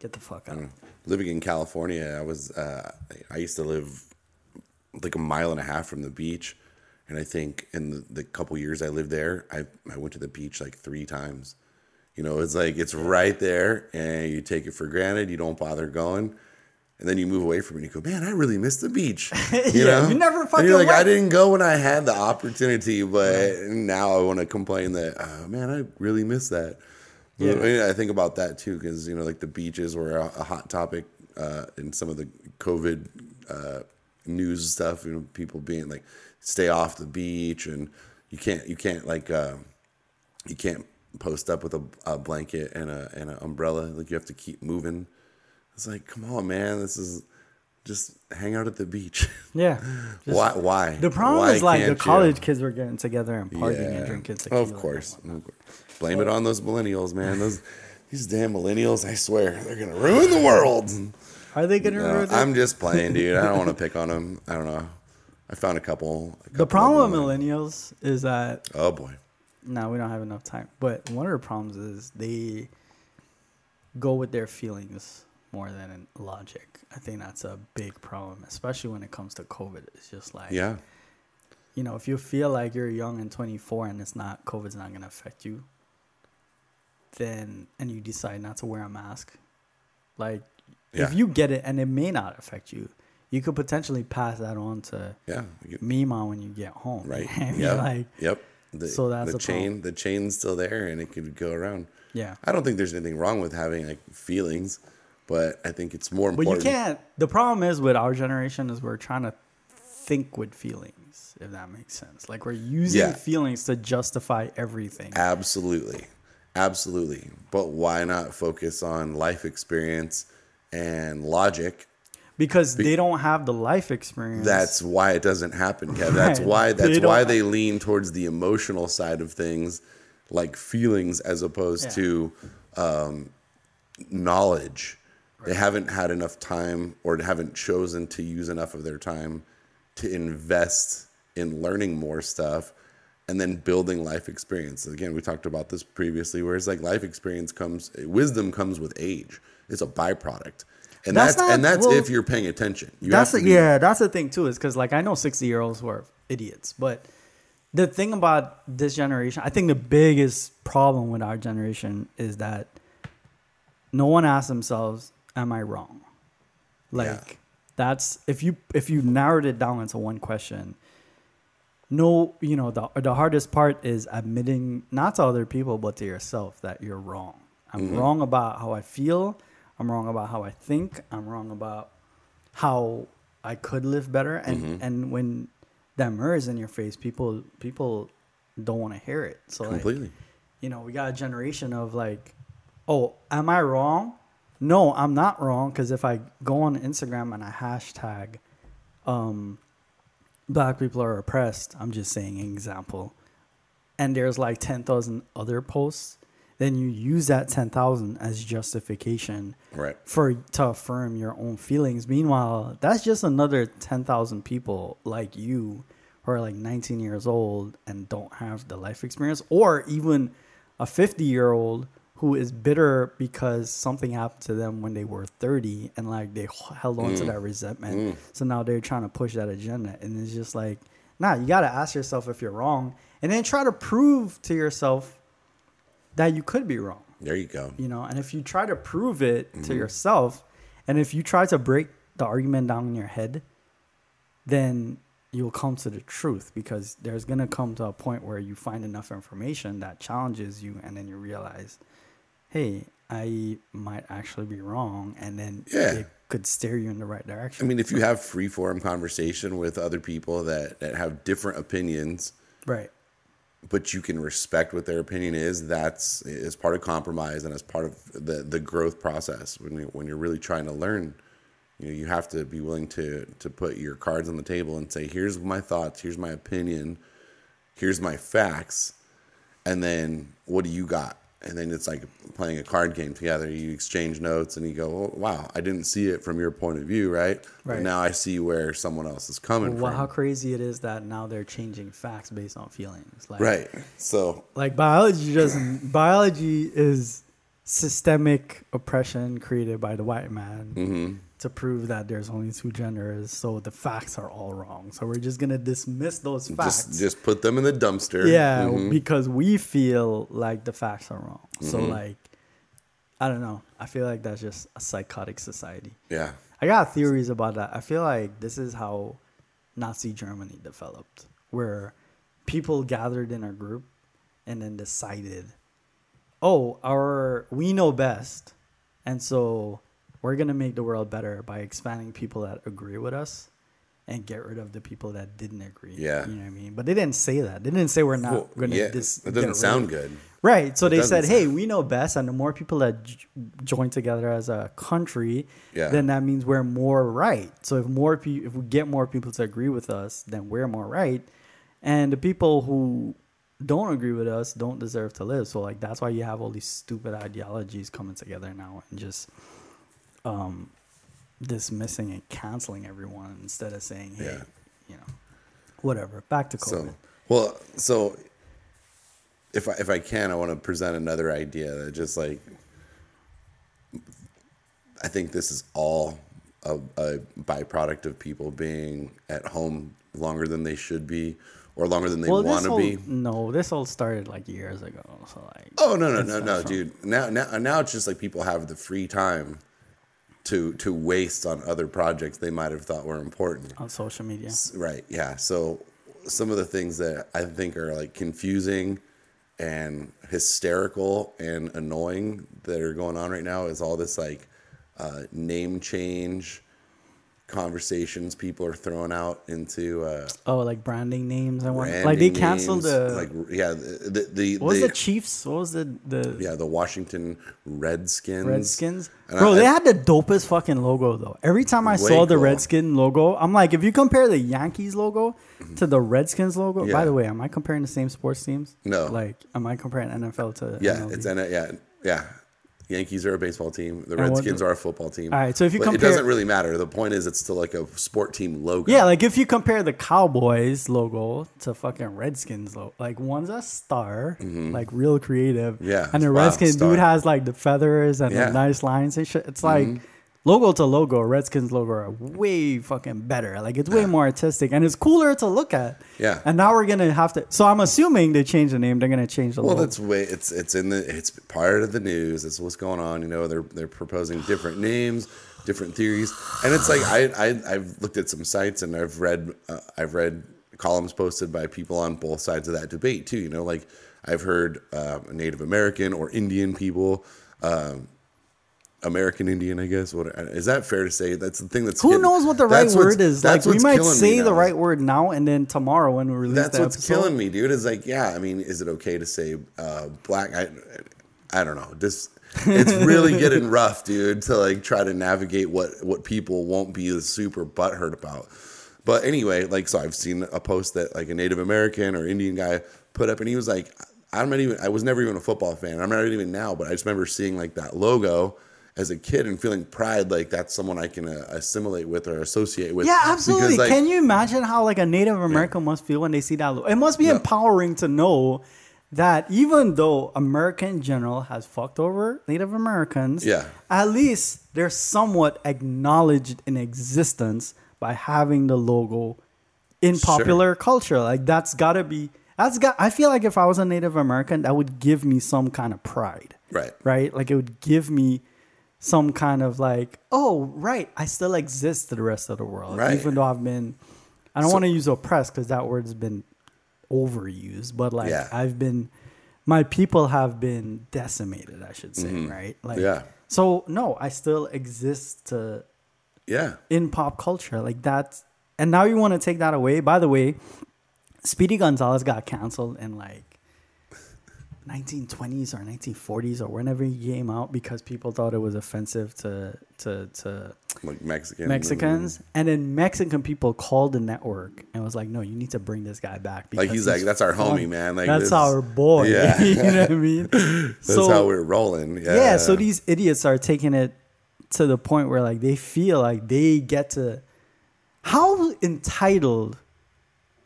get the fuck out. living in California, I was uh, I used to live like a mile and a half from the beach, and I think in the, the couple years I lived there, I I went to the beach like three times. You know, it's like it's right there, and you take it for granted. You don't bother going. And then you move away from it and you go, man, I really miss the beach. You Yeah, know? you never And fucking you're like, I didn't go when I had the opportunity, but now I want to complain that, oh, man, I really miss that. Yeah. I, mean, I think about that too because you know, like the beaches were a, a hot topic uh, in some of the COVID uh, news stuff. You know, people being like, stay off the beach, and you can't, you can't like, uh, you can't post up with a, a blanket and a and an umbrella. Like you have to keep moving. It's like, come on, man, this is just hang out at the beach. Yeah. Why? Why? The problem Why is like the can't you? college kids were getting together and partying and drinking tequila. Of course. Blame it on those millennials, man. Those these damn millennials, I swear, they're gonna ruin the world. Are they gonna No, ruin it? I'm just playing, dude. I don't want to pick on them. I don't know. I found a couple. a The problem with millennials is that Oh boy. no, we don't have enough time. But one of the problems is they go with their feelings more than in logic. I think that's a big problem, especially when it comes to COVID. It's just like Yeah. you know, if you feel like you're young and 24 and it's not COVID's not gonna affect you, then and you decide not to wear a mask, like Yeah. if you get it and it may not affect you, you could potentially pass that on to Yeah. You- Mima when you get home. Right. Yep. like yep. The, So that's the a chain. problem. The chain's still there, and it could go around. yeah. I don't think there's anything wrong with having like feelings, but I think it's more important. But you can't. The problem is with our generation is we're trying to think with feelings, if that makes sense. Like we're using Yeah. feelings to justify everything. Absolutely. Absolutely. But why not focus on life experience and logic? because they don't have the life experience. That's why it doesn't happen, Kev. That's why They that's don't- why they lean towards the emotional side of things, like feelings as opposed Yeah. to um, knowledge. They haven't had enough time or haven't chosen to use enough of their time to invest in learning more stuff and then building life experience. Again, we talked about this previously, where it's like life experience comes wisdom comes with age. It's a byproduct. And That's that's, and that's well, if you're paying attention. You that's to be- yeah. That's the thing too, is because like I know sixty year olds who are idiots, but the thing about this generation, I think the biggest problem with our generation is that no one asks themselves, "Am I wrong?" Like Yeah. that's if you if you narrowed it down into one question. No, you know the the hardest part is admitting not to other people but to yourself that you're wrong. I'm Mm-hmm. wrong about how I feel. I'm wrong about how I think. I'm wrong about how I could live better. And Mm-hmm. and when that mirror is in your face, people people don't want to hear it. So like, completely. you know, we got a generation of like, oh, am I wrong? No, I'm not wrong because if I go on Instagram and I hashtag, um, black people are oppressed. I'm just saying an example, and there's like ten thousand other posts. Then you use that ten thousand as justification Right. for to affirm your own feelings. Meanwhile, that's just another ten thousand people like you who are like nineteen years old and don't have the life experience, or even a fifty year old who is bitter because something happened to them when they were thirty and like they held on to that resentment. So now they're trying to push that agenda, and it's just like, nah, you got to ask yourself if you're wrong, and then try to prove to yourself that you could be wrong There you go. you know and if you try to prove it Mm-hmm. to yourself and if you try to break the argument down in your head then you'll come to the truth because there's going to come to a point where you find enough information that challenges you and then you realize hey i might actually be wrong and then Yeah. it could steer you in the right direction. I mean, if you have free form conversation with other people that, that have different opinions, right but you can respect what their opinion is, that's is part of compromise and as part of the, the growth process. When you, when you're really trying to learn, you know, you have to be willing to to put your cards on the table and say, here's my thoughts, here's my opinion, here's my facts, and then what do you got? And then it's like playing a card game together. You exchange notes, and you go, oh, "Wow, I didn't see it from your point of view, right? But Right. now I see where someone else is coming Well, from." how crazy it is that now they're changing facts based on feelings. Like, right. So Like biology doesn't. biology is systemic oppression created by the white man Mm-hmm. To prove that there's only two genders. So the facts are all wrong. So we're just gonna dismiss those facts. just just put them in the dumpster. yeah, Mhm. because we feel like the facts are wrong. So Mm-hmm. like, I don't know. I feel like that's just a psychotic society. yeah. I got theories about that. I feel like this is how Nazi Germany developed, where people gathered in a group and then decided, "Oh, our we know best, and so we're gonna make the world better by expanding people that agree with us." And get rid of the people that didn't agree. Yeah. you know what I mean. But they didn't say that. They didn't say we're not Well, going to. yeah, dis- that get doesn't sound good. Right. So they doesn't said, "Hey, we know best, and the more people that j- join together as a country, Yeah. then that means we're more right. So if more people, if we get more people to agree with us, then we're more right. And the people who don't agree with us don't deserve to live. So like that's why you have all these stupid ideologies coming together now and just um dismissing and canceling everyone instead of saying, hey, Yeah. you know, whatever. Back to COVID. So, well, so if I, if I can, I want to present another idea that just like I think this is all a, a byproduct of people being at home longer than they should be or longer than they well, want to be. no, this all started like years ago. So like, Oh no no no no, from- dude! Now now now it's just like people have the free time to to waste on other projects they might have thought were important. on social media. Right. Yeah. So some of the things that I think are like confusing and hysterical and annoying that are going on right now is all this like uh, name change conversations people are throwing out into uh, Oh, like branding names and what? Like they canceled names. the. like yeah the the, the, what was the- the Chiefs? What was the the yeah the Washington Redskins Redskins? And Bro, I- they had the dopest fucking logo though. Every time I saw the cool. Redskin logo, I'm like, if you compare the Yankees logo to the Redskins logo. By the way, am I comparing the same sports teams? No. Like, am I comparing NFL to? Yeah, MLB? it's N- yeah, yeah. Yankees are a baseball team. The Redskins are a football team. All right, so if you But compare- it doesn't really matter. The point is, it's still like a sport team logo. Yeah, like if you compare the Cowboys logo to fucking Redskins logo, like one's a star, like real creative. Mm-hmm. Yeah, And the wow, Redskins dude has like the feathers and Yeah. the nice lines and shit. It's like logo to logo, Redskins logo are way fucking better. Like it's way more artistic and it's cooler to look at. Yeah. And now we're gonna have to. So I'm assuming they change the name. They're gonna change the logo. Well, logo. that's way it's it's in the it's part of the news. It's what's going on. You know, they're they're proposing different names, different theories, and it's like I, I I've looked at some sites and I've read uh, I've read columns posted by people on both sides of that debate too. You know, like I've heard uh, Native American or Indian people. Um, American Indian, I guess. What is that fair to say? That's the thing that's Who getting- knows what the right word is? Like we might say the right word now, and then tomorrow when we release that That's what's episode, killing me, dude. Is like, yeah, I mean, is it okay to say uh, black? I, I don't know. Just it's really getting rough, dude, to like try to navigate what what people won't be super butthurt about. But anyway, like, so I've seen a post that like a Native American or Indian guy put up, and he was like, I'm not even. I was never even a football fan. I'm not even now, but I just remember seeing like that logo. As a kid and feeling pride, like that's someone I can uh, assimilate with or associate with. Yeah, absolutely. Because, like, Can you imagine how like a Native American must feel when they see that? Logo? It must be empowering to know that even though American general has fucked over Native Americans, Yeah. at least they're somewhat acknowledged in existence by having the logo in popular culture. Like that's gotta be that's got I feel like if I was a Native American, that would give me some kind of pride. Right. Right? Like it would give me some kind of like, oh, right, I still exist to the rest of the world. Right. Even though I've been I don't want to use oppressed because that word's been overused, but like Yeah. I've been my people have been decimated, I should say, right? Like Mm-hmm. Yeah. so no, I still exist to Yeah. in pop culture. Like that's and now you want to take that away. By the way, Speedy Gonzales got canceled in like 1920s or 1940s or whenever he came out because people thought it was offensive to to to Like Mexican Mexicans, and then Mexican people called the network and was like, "No, you need to bring this guy back." Like he's like, "That's our homie, man. Like that's this- our boy." Yeah. you know what I mean? That's so how we're rolling. Yeah. yeah, so these idiots are taking it to the point where like they feel like they get to. How entitled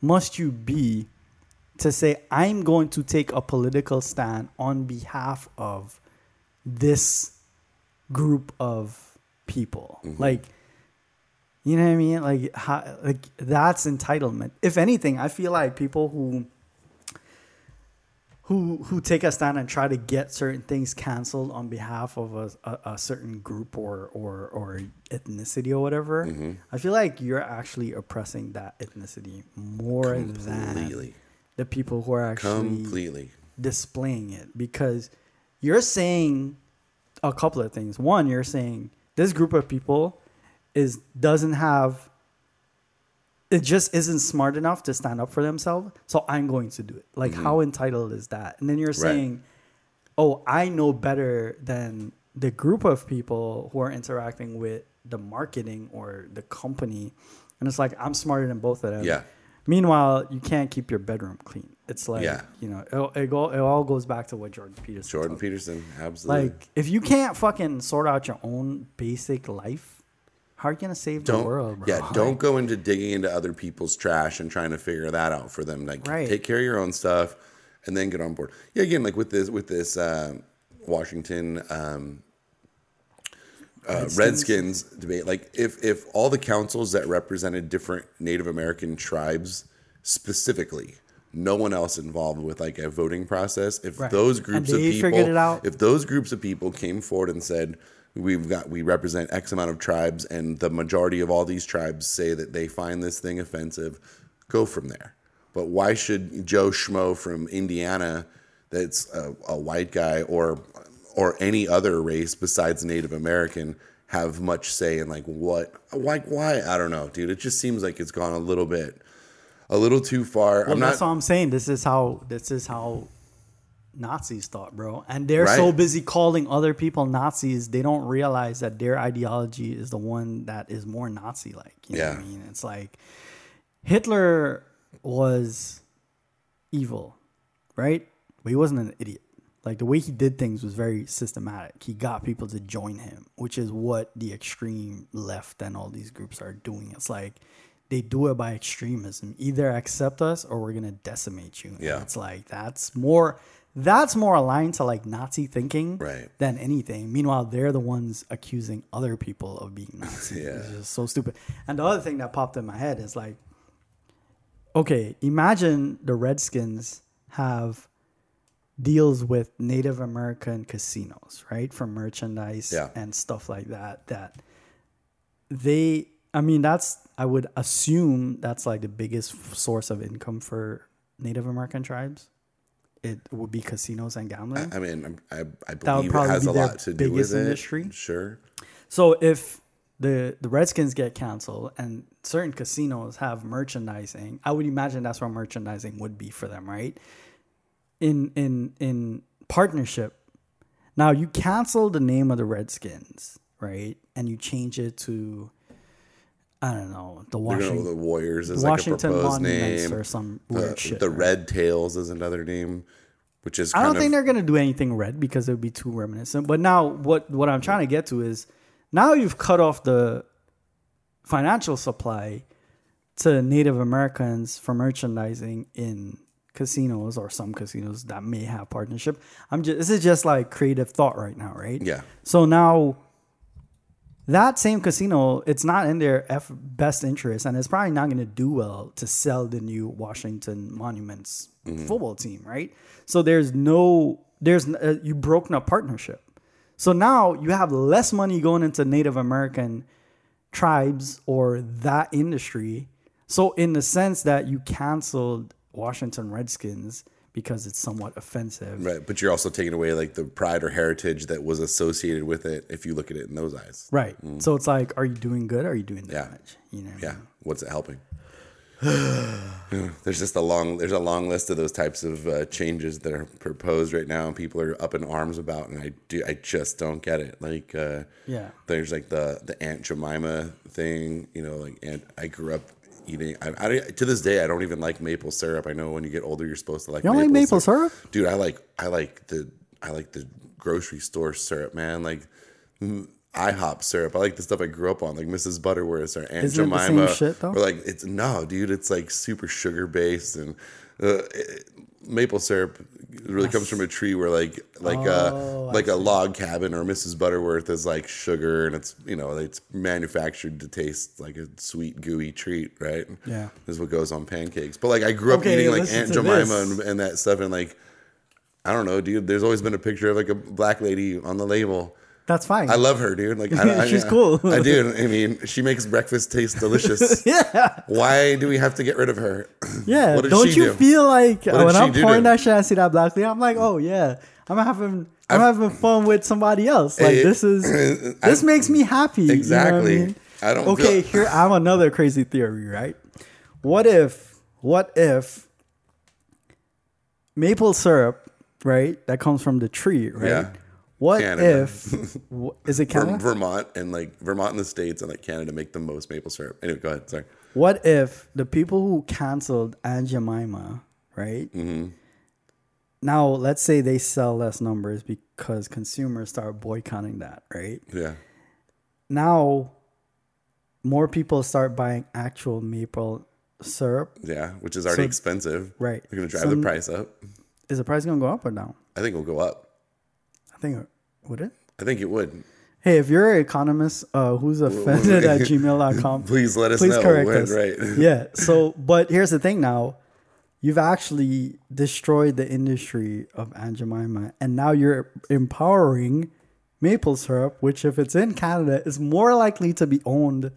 must you be to say I'm going to take a political stand on behalf of this group of people? Like, you know what I mean? Like, how, like that's entitlement. If anything, I feel like people who who who take a stand and try to get certain things canceled on behalf of a, a, a certain group or or or ethnicity or whatever. Mm-hmm. I feel like you're actually oppressing that ethnicity more Completely. than the people who are actually Completely. displaying it because you're saying a couple of things. One, you're saying this group of people is doesn't have it just isn't smart enough to stand up for themselves, so I'm going to do it. Like mm-hmm. how entitled is that? And then you're saying, "Oh, I know better than the group of people who are interacting with the marketing or the company." And it's like I'm smarter than both of them. Yeah. Meanwhile, you can't keep your bedroom clean. It's like Yeah. you know, it, it, go, it all goes back to what Jordan Peterson. Jordan told. Peterson, absolutely. Like, if you can't fucking sort out your own basic life, how are you gonna save don't the world, bro? yeah don't go into digging into other people's trash and trying to figure that out for them like Right. take care of your own stuff and then get on board yeah again like with this with this uh, washington um, uh, Redskins. debate like if if all the councils that represented different native american tribes specifically no one else involved with like a voting process if Right. those groups of people if those groups of people came forward and said we've got we represent x amount of tribes and the majority of all these tribes say that they find this thing offensive go from there but why should joe schmo from indiana that's a, a white guy or or any other race besides native american have much say in like what like why i don't know dude it just seems like it's gone a little bit a little too far Well, i'm that's not all I'm saying. This is how this is how Nazis thought, bro. And they're so busy calling other people Nazis, they don't realize that their ideology is the one that is more Nazi like. You know what I mean? It's like Hitler was evil, right? But he wasn't an idiot. Like the way he did things was very systematic. He got people to join him, which is what the extreme left and all these groups are doing. It's like they do it by extremism. Either accept us or we're gonna decimate you. And Yeah. it's like that's more that's more aligned to like Nazi thinking Right. than anything. Meanwhile, they're the ones accusing other people of being Nazi. Yeah. It's just so stupid. And the other thing that popped in my head is like, okay, imagine the Redskins have deals with Native American casinos, right? For merchandise Yeah. and stuff like that. That they, I mean, that's, I would assume that's like the biggest source of income for Native American tribes. It would be casinos and gambling. I mean, I'm- I, I believe it has a lot to do with it. industry. Sure. So if the the Redskins get canceled and certain casinos have merchandising, I would imagine that's where merchandising would be for them, right? In in in partnership. Now you cancel the name of the Redskins, right? And you change it to I don't know, the Washington the Warriors is like a Washington proposed Monuments name. or some The, weird shit. the right? Red Tails is another name, which is I don't think they're gonna do anything red because it would be too reminiscent. But now, what what I'm trying to get to is now you've cut off the financial supply to Native Americans for merchandising in casinos or some casinos that may have partnership. I'm just this is just like creative thought right now, right? yeah. So now that same casino, it's not in their F best interest, and it's probably not going to do well to sell the new Washington Monuments football team, right? So there's no, there's uh, you broken a partnership. So now you have less money going into Native American tribes or that industry. So in the sense that you canceled Washington Redskins because it's somewhat offensive, Right, but you're also taking away like the pride or heritage that was associated with it. If you look at it in those eyes, Right. So it's like, are you doing good? Or are you doing Mm. Yeah. You know. yeah, what's it helping? there's just a long there's a long list of those types of uh, changes that are proposed right now and people are up in arms about and i do i just don't get it like uh Yeah. there's like the the aunt jemima thing you know like and i grew up eating I, I to this day i don't even like maple syrup i know when you get older you're supposed to like You don't like maple syrup? dude i like i like the i like the grocery store syrup man like IHOP syrup. I like the stuff I grew up on, like Mrs. Butterworth or Aunt Isn't it the Jemima. same shit, though? Or like it's no, dude. It's like super sugar based and uh, it- maple syrup really comes from a tree where like like Oh, uh like a log cabin or Mrs. Butterworth is like sugar and it's you know it's manufactured to taste like a sweet gooey treat, right? Yeah. This is what goes on pancakes. But like I grew up Okay, eating like Aunt Jemima and, and that stuff and like I don't know, dude. There's always been a picture of like a black lady on the label. That's fine. I love her, dude. Like, I, I, She's cool. I do. I mean, she makes breakfast taste delicious. yeah. Why do we have to get rid of her? Yeah. What Don't you do? feel like when I'm pouring that shit, I see that black lady, I'm like, oh yeah, I'm having I'm having fun with somebody else. Like Eh, this is this makes me happy. you know I Exactly. mean? I don't Okay, feel- here I have another crazy theory, right? What if what if maple syrup, right? That comes from the tree, right? Yeah. What Canada. if is it Canada? Vermont and like Vermont in the states and like Canada make the most maple syrup. Anyway, go ahead. Sorry. What if the people who canceled Aunt Jemima, right? Mm-hmm. Now, let's say they sell less numbers because consumers start boycotting that, right? Yeah. Now, more people start buying actual maple syrup. Yeah. Which is already So- expensive. right. They're gonna drive So- the price up. Is the price going to go up or down? I think it'll go up. I think, it- would it? I think it would. Hey, if you're an economist uh, who's offended at gmail.com, Please let us please know. correct when, us. Right. yeah. So, but here's the thing now. You've actually destroyed the industry of Aunt Jemima, and now you're empowering maple syrup, which, if it's in Canada, is more likely to be owned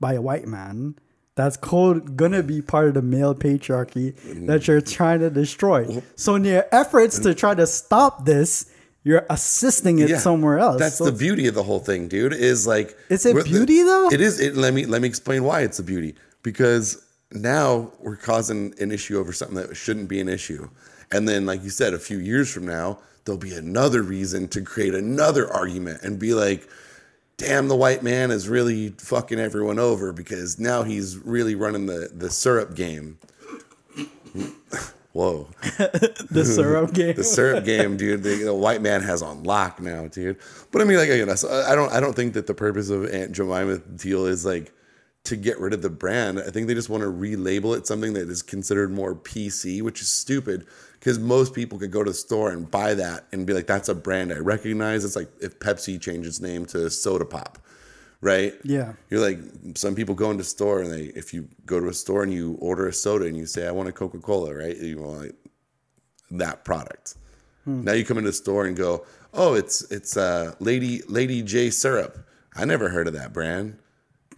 by a white man. That's called gonna be part of the male patriarchy that you're trying to destroy. So, in your efforts to try to stop this, you're assisting it Yeah. somewhere else. That's So the beauty of the whole thing, dude. Is like Is it beauty, though? It is. It, let me let me explain why it's a beauty. Because now we're causing an issue over something that shouldn't be an issue, and then, like you said, a few years from now, there'll be another reason to create another argument and be like, "Damn, the white man is really fucking everyone over because now he's really running the the syrup game." Whoa. the syrup game. the syrup game, dude. The, the white man has on lock now, dude. But I mean, like, so I don't, I don't think that the purpose of Aunt Jemima deal is like to get rid of the brand. I think they just want to relabel it something that is considered more PC, which is stupid because most people could go to the store and buy that and be like, that's a brand I recognize. It's like if Pepsi changed its name to Soda Pop, right? Yeah. You're like some people go into store and they if you go to a store and you order a soda and you say I want a Coca Cola, right? You want like that product. Now you come into the store and go, oh, it's it's uh, Lady Lady J syrup. I never heard of that brand.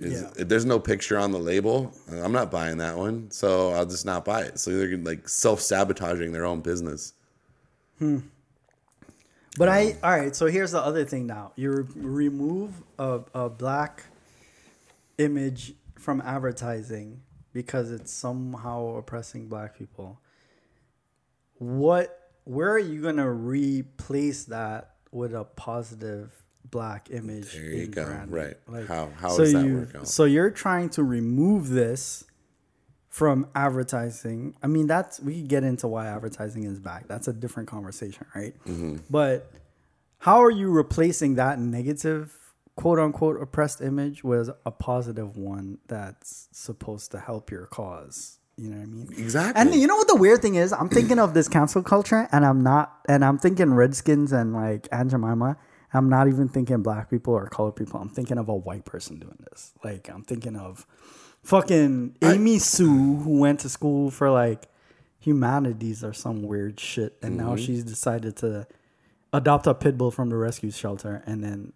Is, Yeah. There's no picture on the label. I'm not buying that one, so I'll just not buy it. So they're like self sabotaging their own business. But I um, all right. So here's the other thing. Now you re- remove a, a black image from advertising because it's somehow oppressing black people. What? Where are you gonna replace that with a positive black image? There you in go. branding? Right. How- how so does that you, work out? So you're trying to remove this from advertising. I mean, that's we could get into why advertising is back. That's a different conversation, right? Mm-hmm. But how are you replacing that negative quote unquote oppressed image with a positive one that's supposed to help your cause? You know what I mean? Exactly. And you know what the weird thing is? I'm thinking of this cancel culture, and I'm not, and I'm thinking Redskins and like Aunt Jemima. I'm not even thinking black people or colored people. I'm thinking of a white person doing this. Like I'm thinking of fucking Amy Sue who went to school for like humanities or some weird shit, and now Mm-hmm. she's decided to adopt a pit bull from the rescue shelter, and then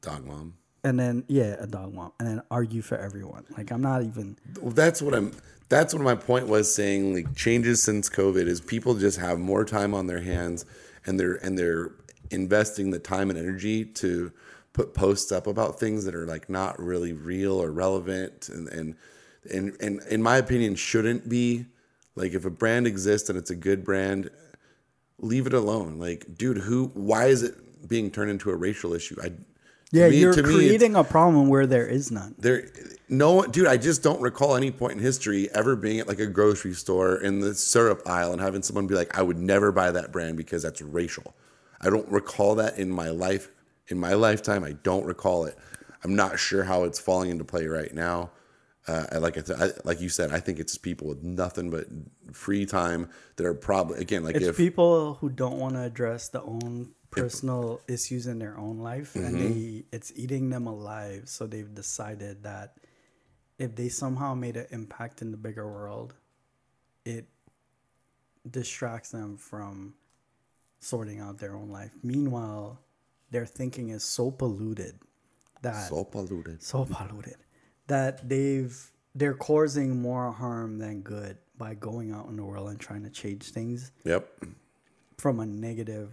Dog mom. and then yeah, a dog mom, and then argue for everyone. Like I'm not even. Well, that's what I'm. That's what my point was saying. Like changes since COVID is people just have more time on their hands, and they're and they're investing the time and energy to put posts up about things that are like not really real or relevant, and and and and in my opinion shouldn't be. Like if a brand exists and it's a good brand leave it alone. Like dude who why is it being turned into a racial issue? I Yeah, me- you're to me, creating a problem where there is none. there no dude i just don't recall any point in history ever being at like a grocery store in the syrup aisle and having someone be like i would never buy that brand because that's racial. I don't recall that in my life in my lifetime i don't recall it i'm not sure how it's falling into play right now uh, I- like I, th- I like you said, I think it's people with nothing but free time that are probably again like It's if people who don't want to address their own personal issues in their own life, and Mm-hmm. they it's eating them alive. So they've decided that if they somehow made an impact in the bigger world, it distracts them from sorting out their own life. Meanwhile, their thinking is so polluted that so polluted. so polluted that they've they're causing more harm than good by going out in the world and trying to change things Yep. from a negative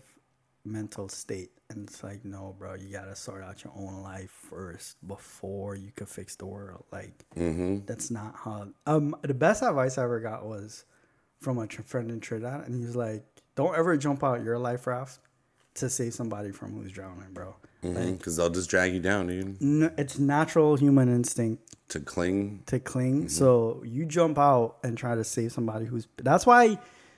mental state. And it's like, no, bro, you gotta sort out your own life first before you could fix the world. Like, that's not how. Um, the best advice I ever got was from a tr- friend in Trinidad, and he was like, "Don't ever jump out your life raft to save somebody from who's drowning, bro. Mm-hmm, because they'll just drag you down, dude. N- it's natural human instinct To cling. to cling. Mm-hmm. So you jump out and try to save somebody who's. That's why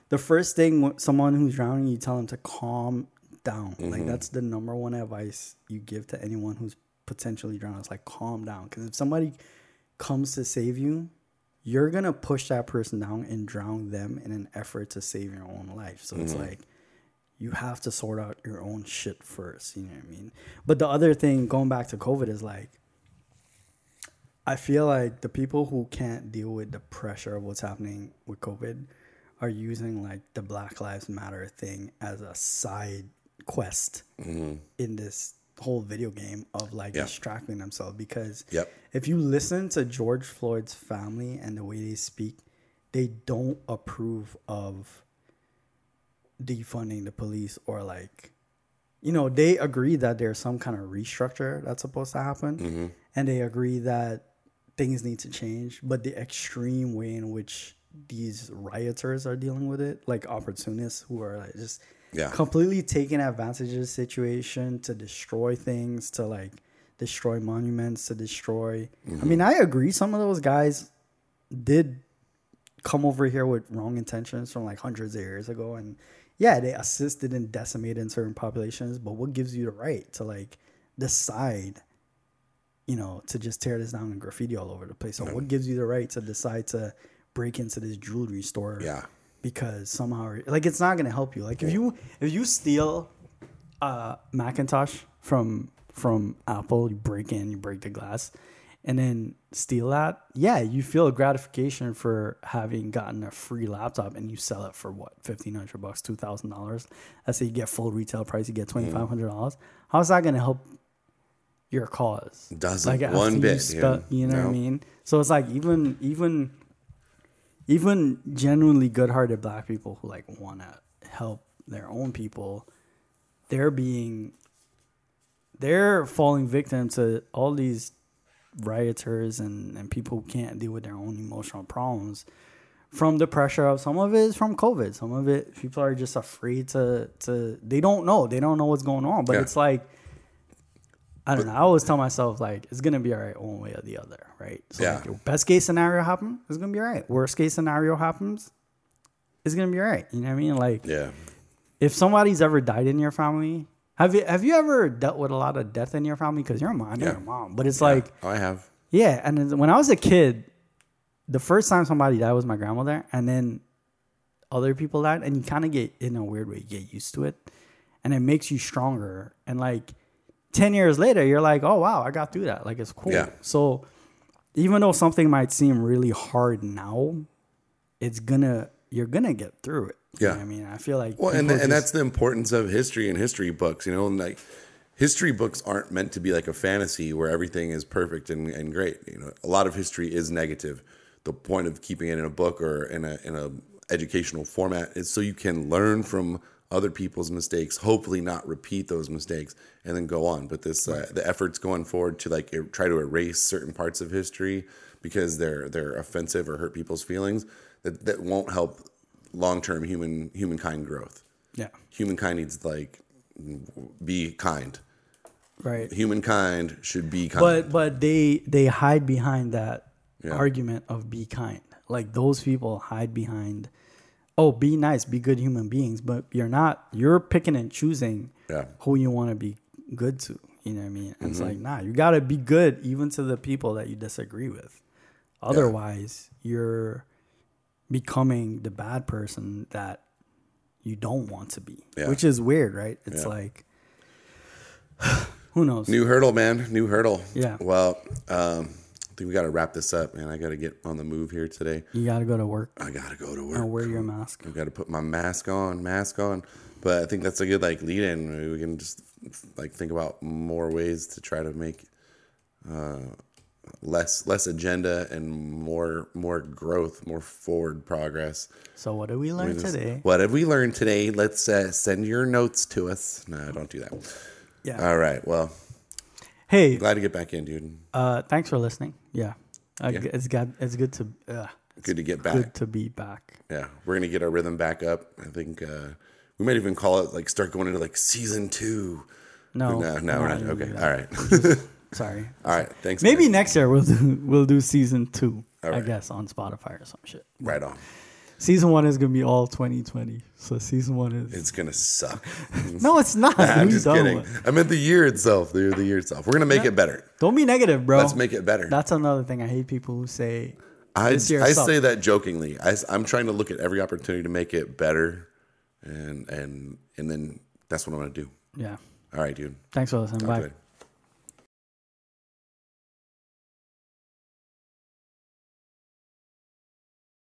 the first thing someone who's drowning, you tell them to calm down. Like mm-hmm. that's the number one advice you give to anyone who's potentially drowning. It's like calm down because if somebody comes to save you, you're gonna push that person down and drown them in an effort to save your own life. So it's like you have to sort out your own shit first. You know what I mean? But the other thing, going back to COVID, is like I feel like the people who can't deal with the pressure of what's happening with COVID are using like the Black Lives Matter thing as a side quest mm-hmm. in this whole video game of like Yeah. distracting themselves because Yep. if you listen to George Floyd's family and the way they speak, they don't approve of defunding the police or like you know they agree that there's some kind of restructure that's supposed to happen mm-hmm. and they agree that things need to change but the extreme way in which these rioters are dealing with it like opportunists who are like just Yeah. completely taking advantage of the situation to destroy things to like destroy monuments to destroy i mm-hmm. mean i agree some of those guys did come over here with wrong intentions from like hundreds of years ago and yeah they assisted in decimating certain populations but what gives you the right to like decide you know to just tear this down and graffiti all over the place? So what mm. gives you the right to decide to break into this jewelry store Yeah. because somehow like it's not going to help you. Like if you if you steal a macintosh from from apple you break in you break the glass and then steal that yeah you feel gratification for having gotten a free laptop and you sell it for what 1500 bucks $2000 let's say you get full retail price you get mm-hmm. $2500 how's that going to help your cause? Doesn't after one you bit, spe- you know what i mean? So it's like even even even genuinely good-hearted black people who like want to help their own people they're being they're falling victim to all these rioters and, and people who can't deal with their own emotional problems from the pressure of some of it is from covid some of it people are just afraid to to they don't know they don't know what's going on but Yeah. it's like I don't know. I always tell myself like it's gonna be all right one way or the other, right? So Yeah. like, your best case scenario happens, it's gonna be all right. Worst case scenario happens, it's gonna be all right. You know what I mean? Like Yeah. if somebody's ever died in your family, have you have you ever dealt with a lot of death in your family? Because you're a mom, Yeah. your mom, but it's like Oh, I have. yeah. And when I was a kid, the first time somebody died was my grandmother, and then other people died, and you kind of get in a weird way, you get used to it, and it makes you stronger. And like ten years later, you're like, oh wow, I got through that. Like it's cool. Yeah. So even though something might seem really hard now, it's gonna you're gonna get through it. You know Yeah. I mean, I feel like Well, and, people and that's the importance of history and history books, you know, and like history books aren't meant to be like a fantasy where everything is perfect and, and great. You know, a lot of history is negative. The point of keeping it in a book or in a in a educational format is so you can learn from other people's mistakes, hopefully not repeat those mistakes, and then go on. But this uh, the efforts going forward to like er- try to erase certain parts of history because they're they're offensive or hurt people's feelings that that won't help long term human humankind growth. Yeah. Humankind needs like be kind. Right. Humankind should be kind. But but they they hide behind that Yeah. argument of be kind. Like those people hide behind oh, be nice, be good human beings, but you're not you're picking and choosing Yeah. who you want to be good to. You know what I mean? And It's Mm-hmm. like, nah, you gotta be good even to the people that you disagree with. Otherwise, you're becoming the bad person that you don't want to be. Yeah. Which is weird, right? It's Yeah. like who knows? New hurdle, man. New hurdle. Yeah. Well, um, I think we got to wrap this up, man. I got to get on the move here today. You gotta go to work I got to go to work. and wear your mask. I got to put my mask on, mask on. But I think that's a good like lead in. We can just like think about more ways to try to make uh, less less agenda and more more growth, more forward progress. So what did we learn Just- today? What have we learned today? Let's uh, send your notes to us. No, don't do that. Yeah. All right. Well, Hey, glad to get back in, dude. uh, thanks for listening. Yeah, uh, Yeah. it's got it's good to uh, Good to get back. good to be back. Yeah, we're gonna get our rhythm back up. I think uh, we might even call it like start going into like season two. No, No, no, I'm we're not not. Okay, all right. all that. right, Sorry. all right. Thanks. Maybe next year we'll do we'll do season two. All I guess on Spotify or some shit. right on. Season one is gonna be all 2020. So season one is It's gonna suck. no, it's not. I'm just kidding. one. I meant the year itself. The, the year itself. We're gonna make it better. Don't be negative, bro. Let's make it better. That's another thing. I hate people who say I, I sucked. say that jokingly. I, am trying to look at every opportunity to make it better, and and and then that's what I'm gonna do. yeah. All right, dude. Thanks for listening. Talk Bye. to you later.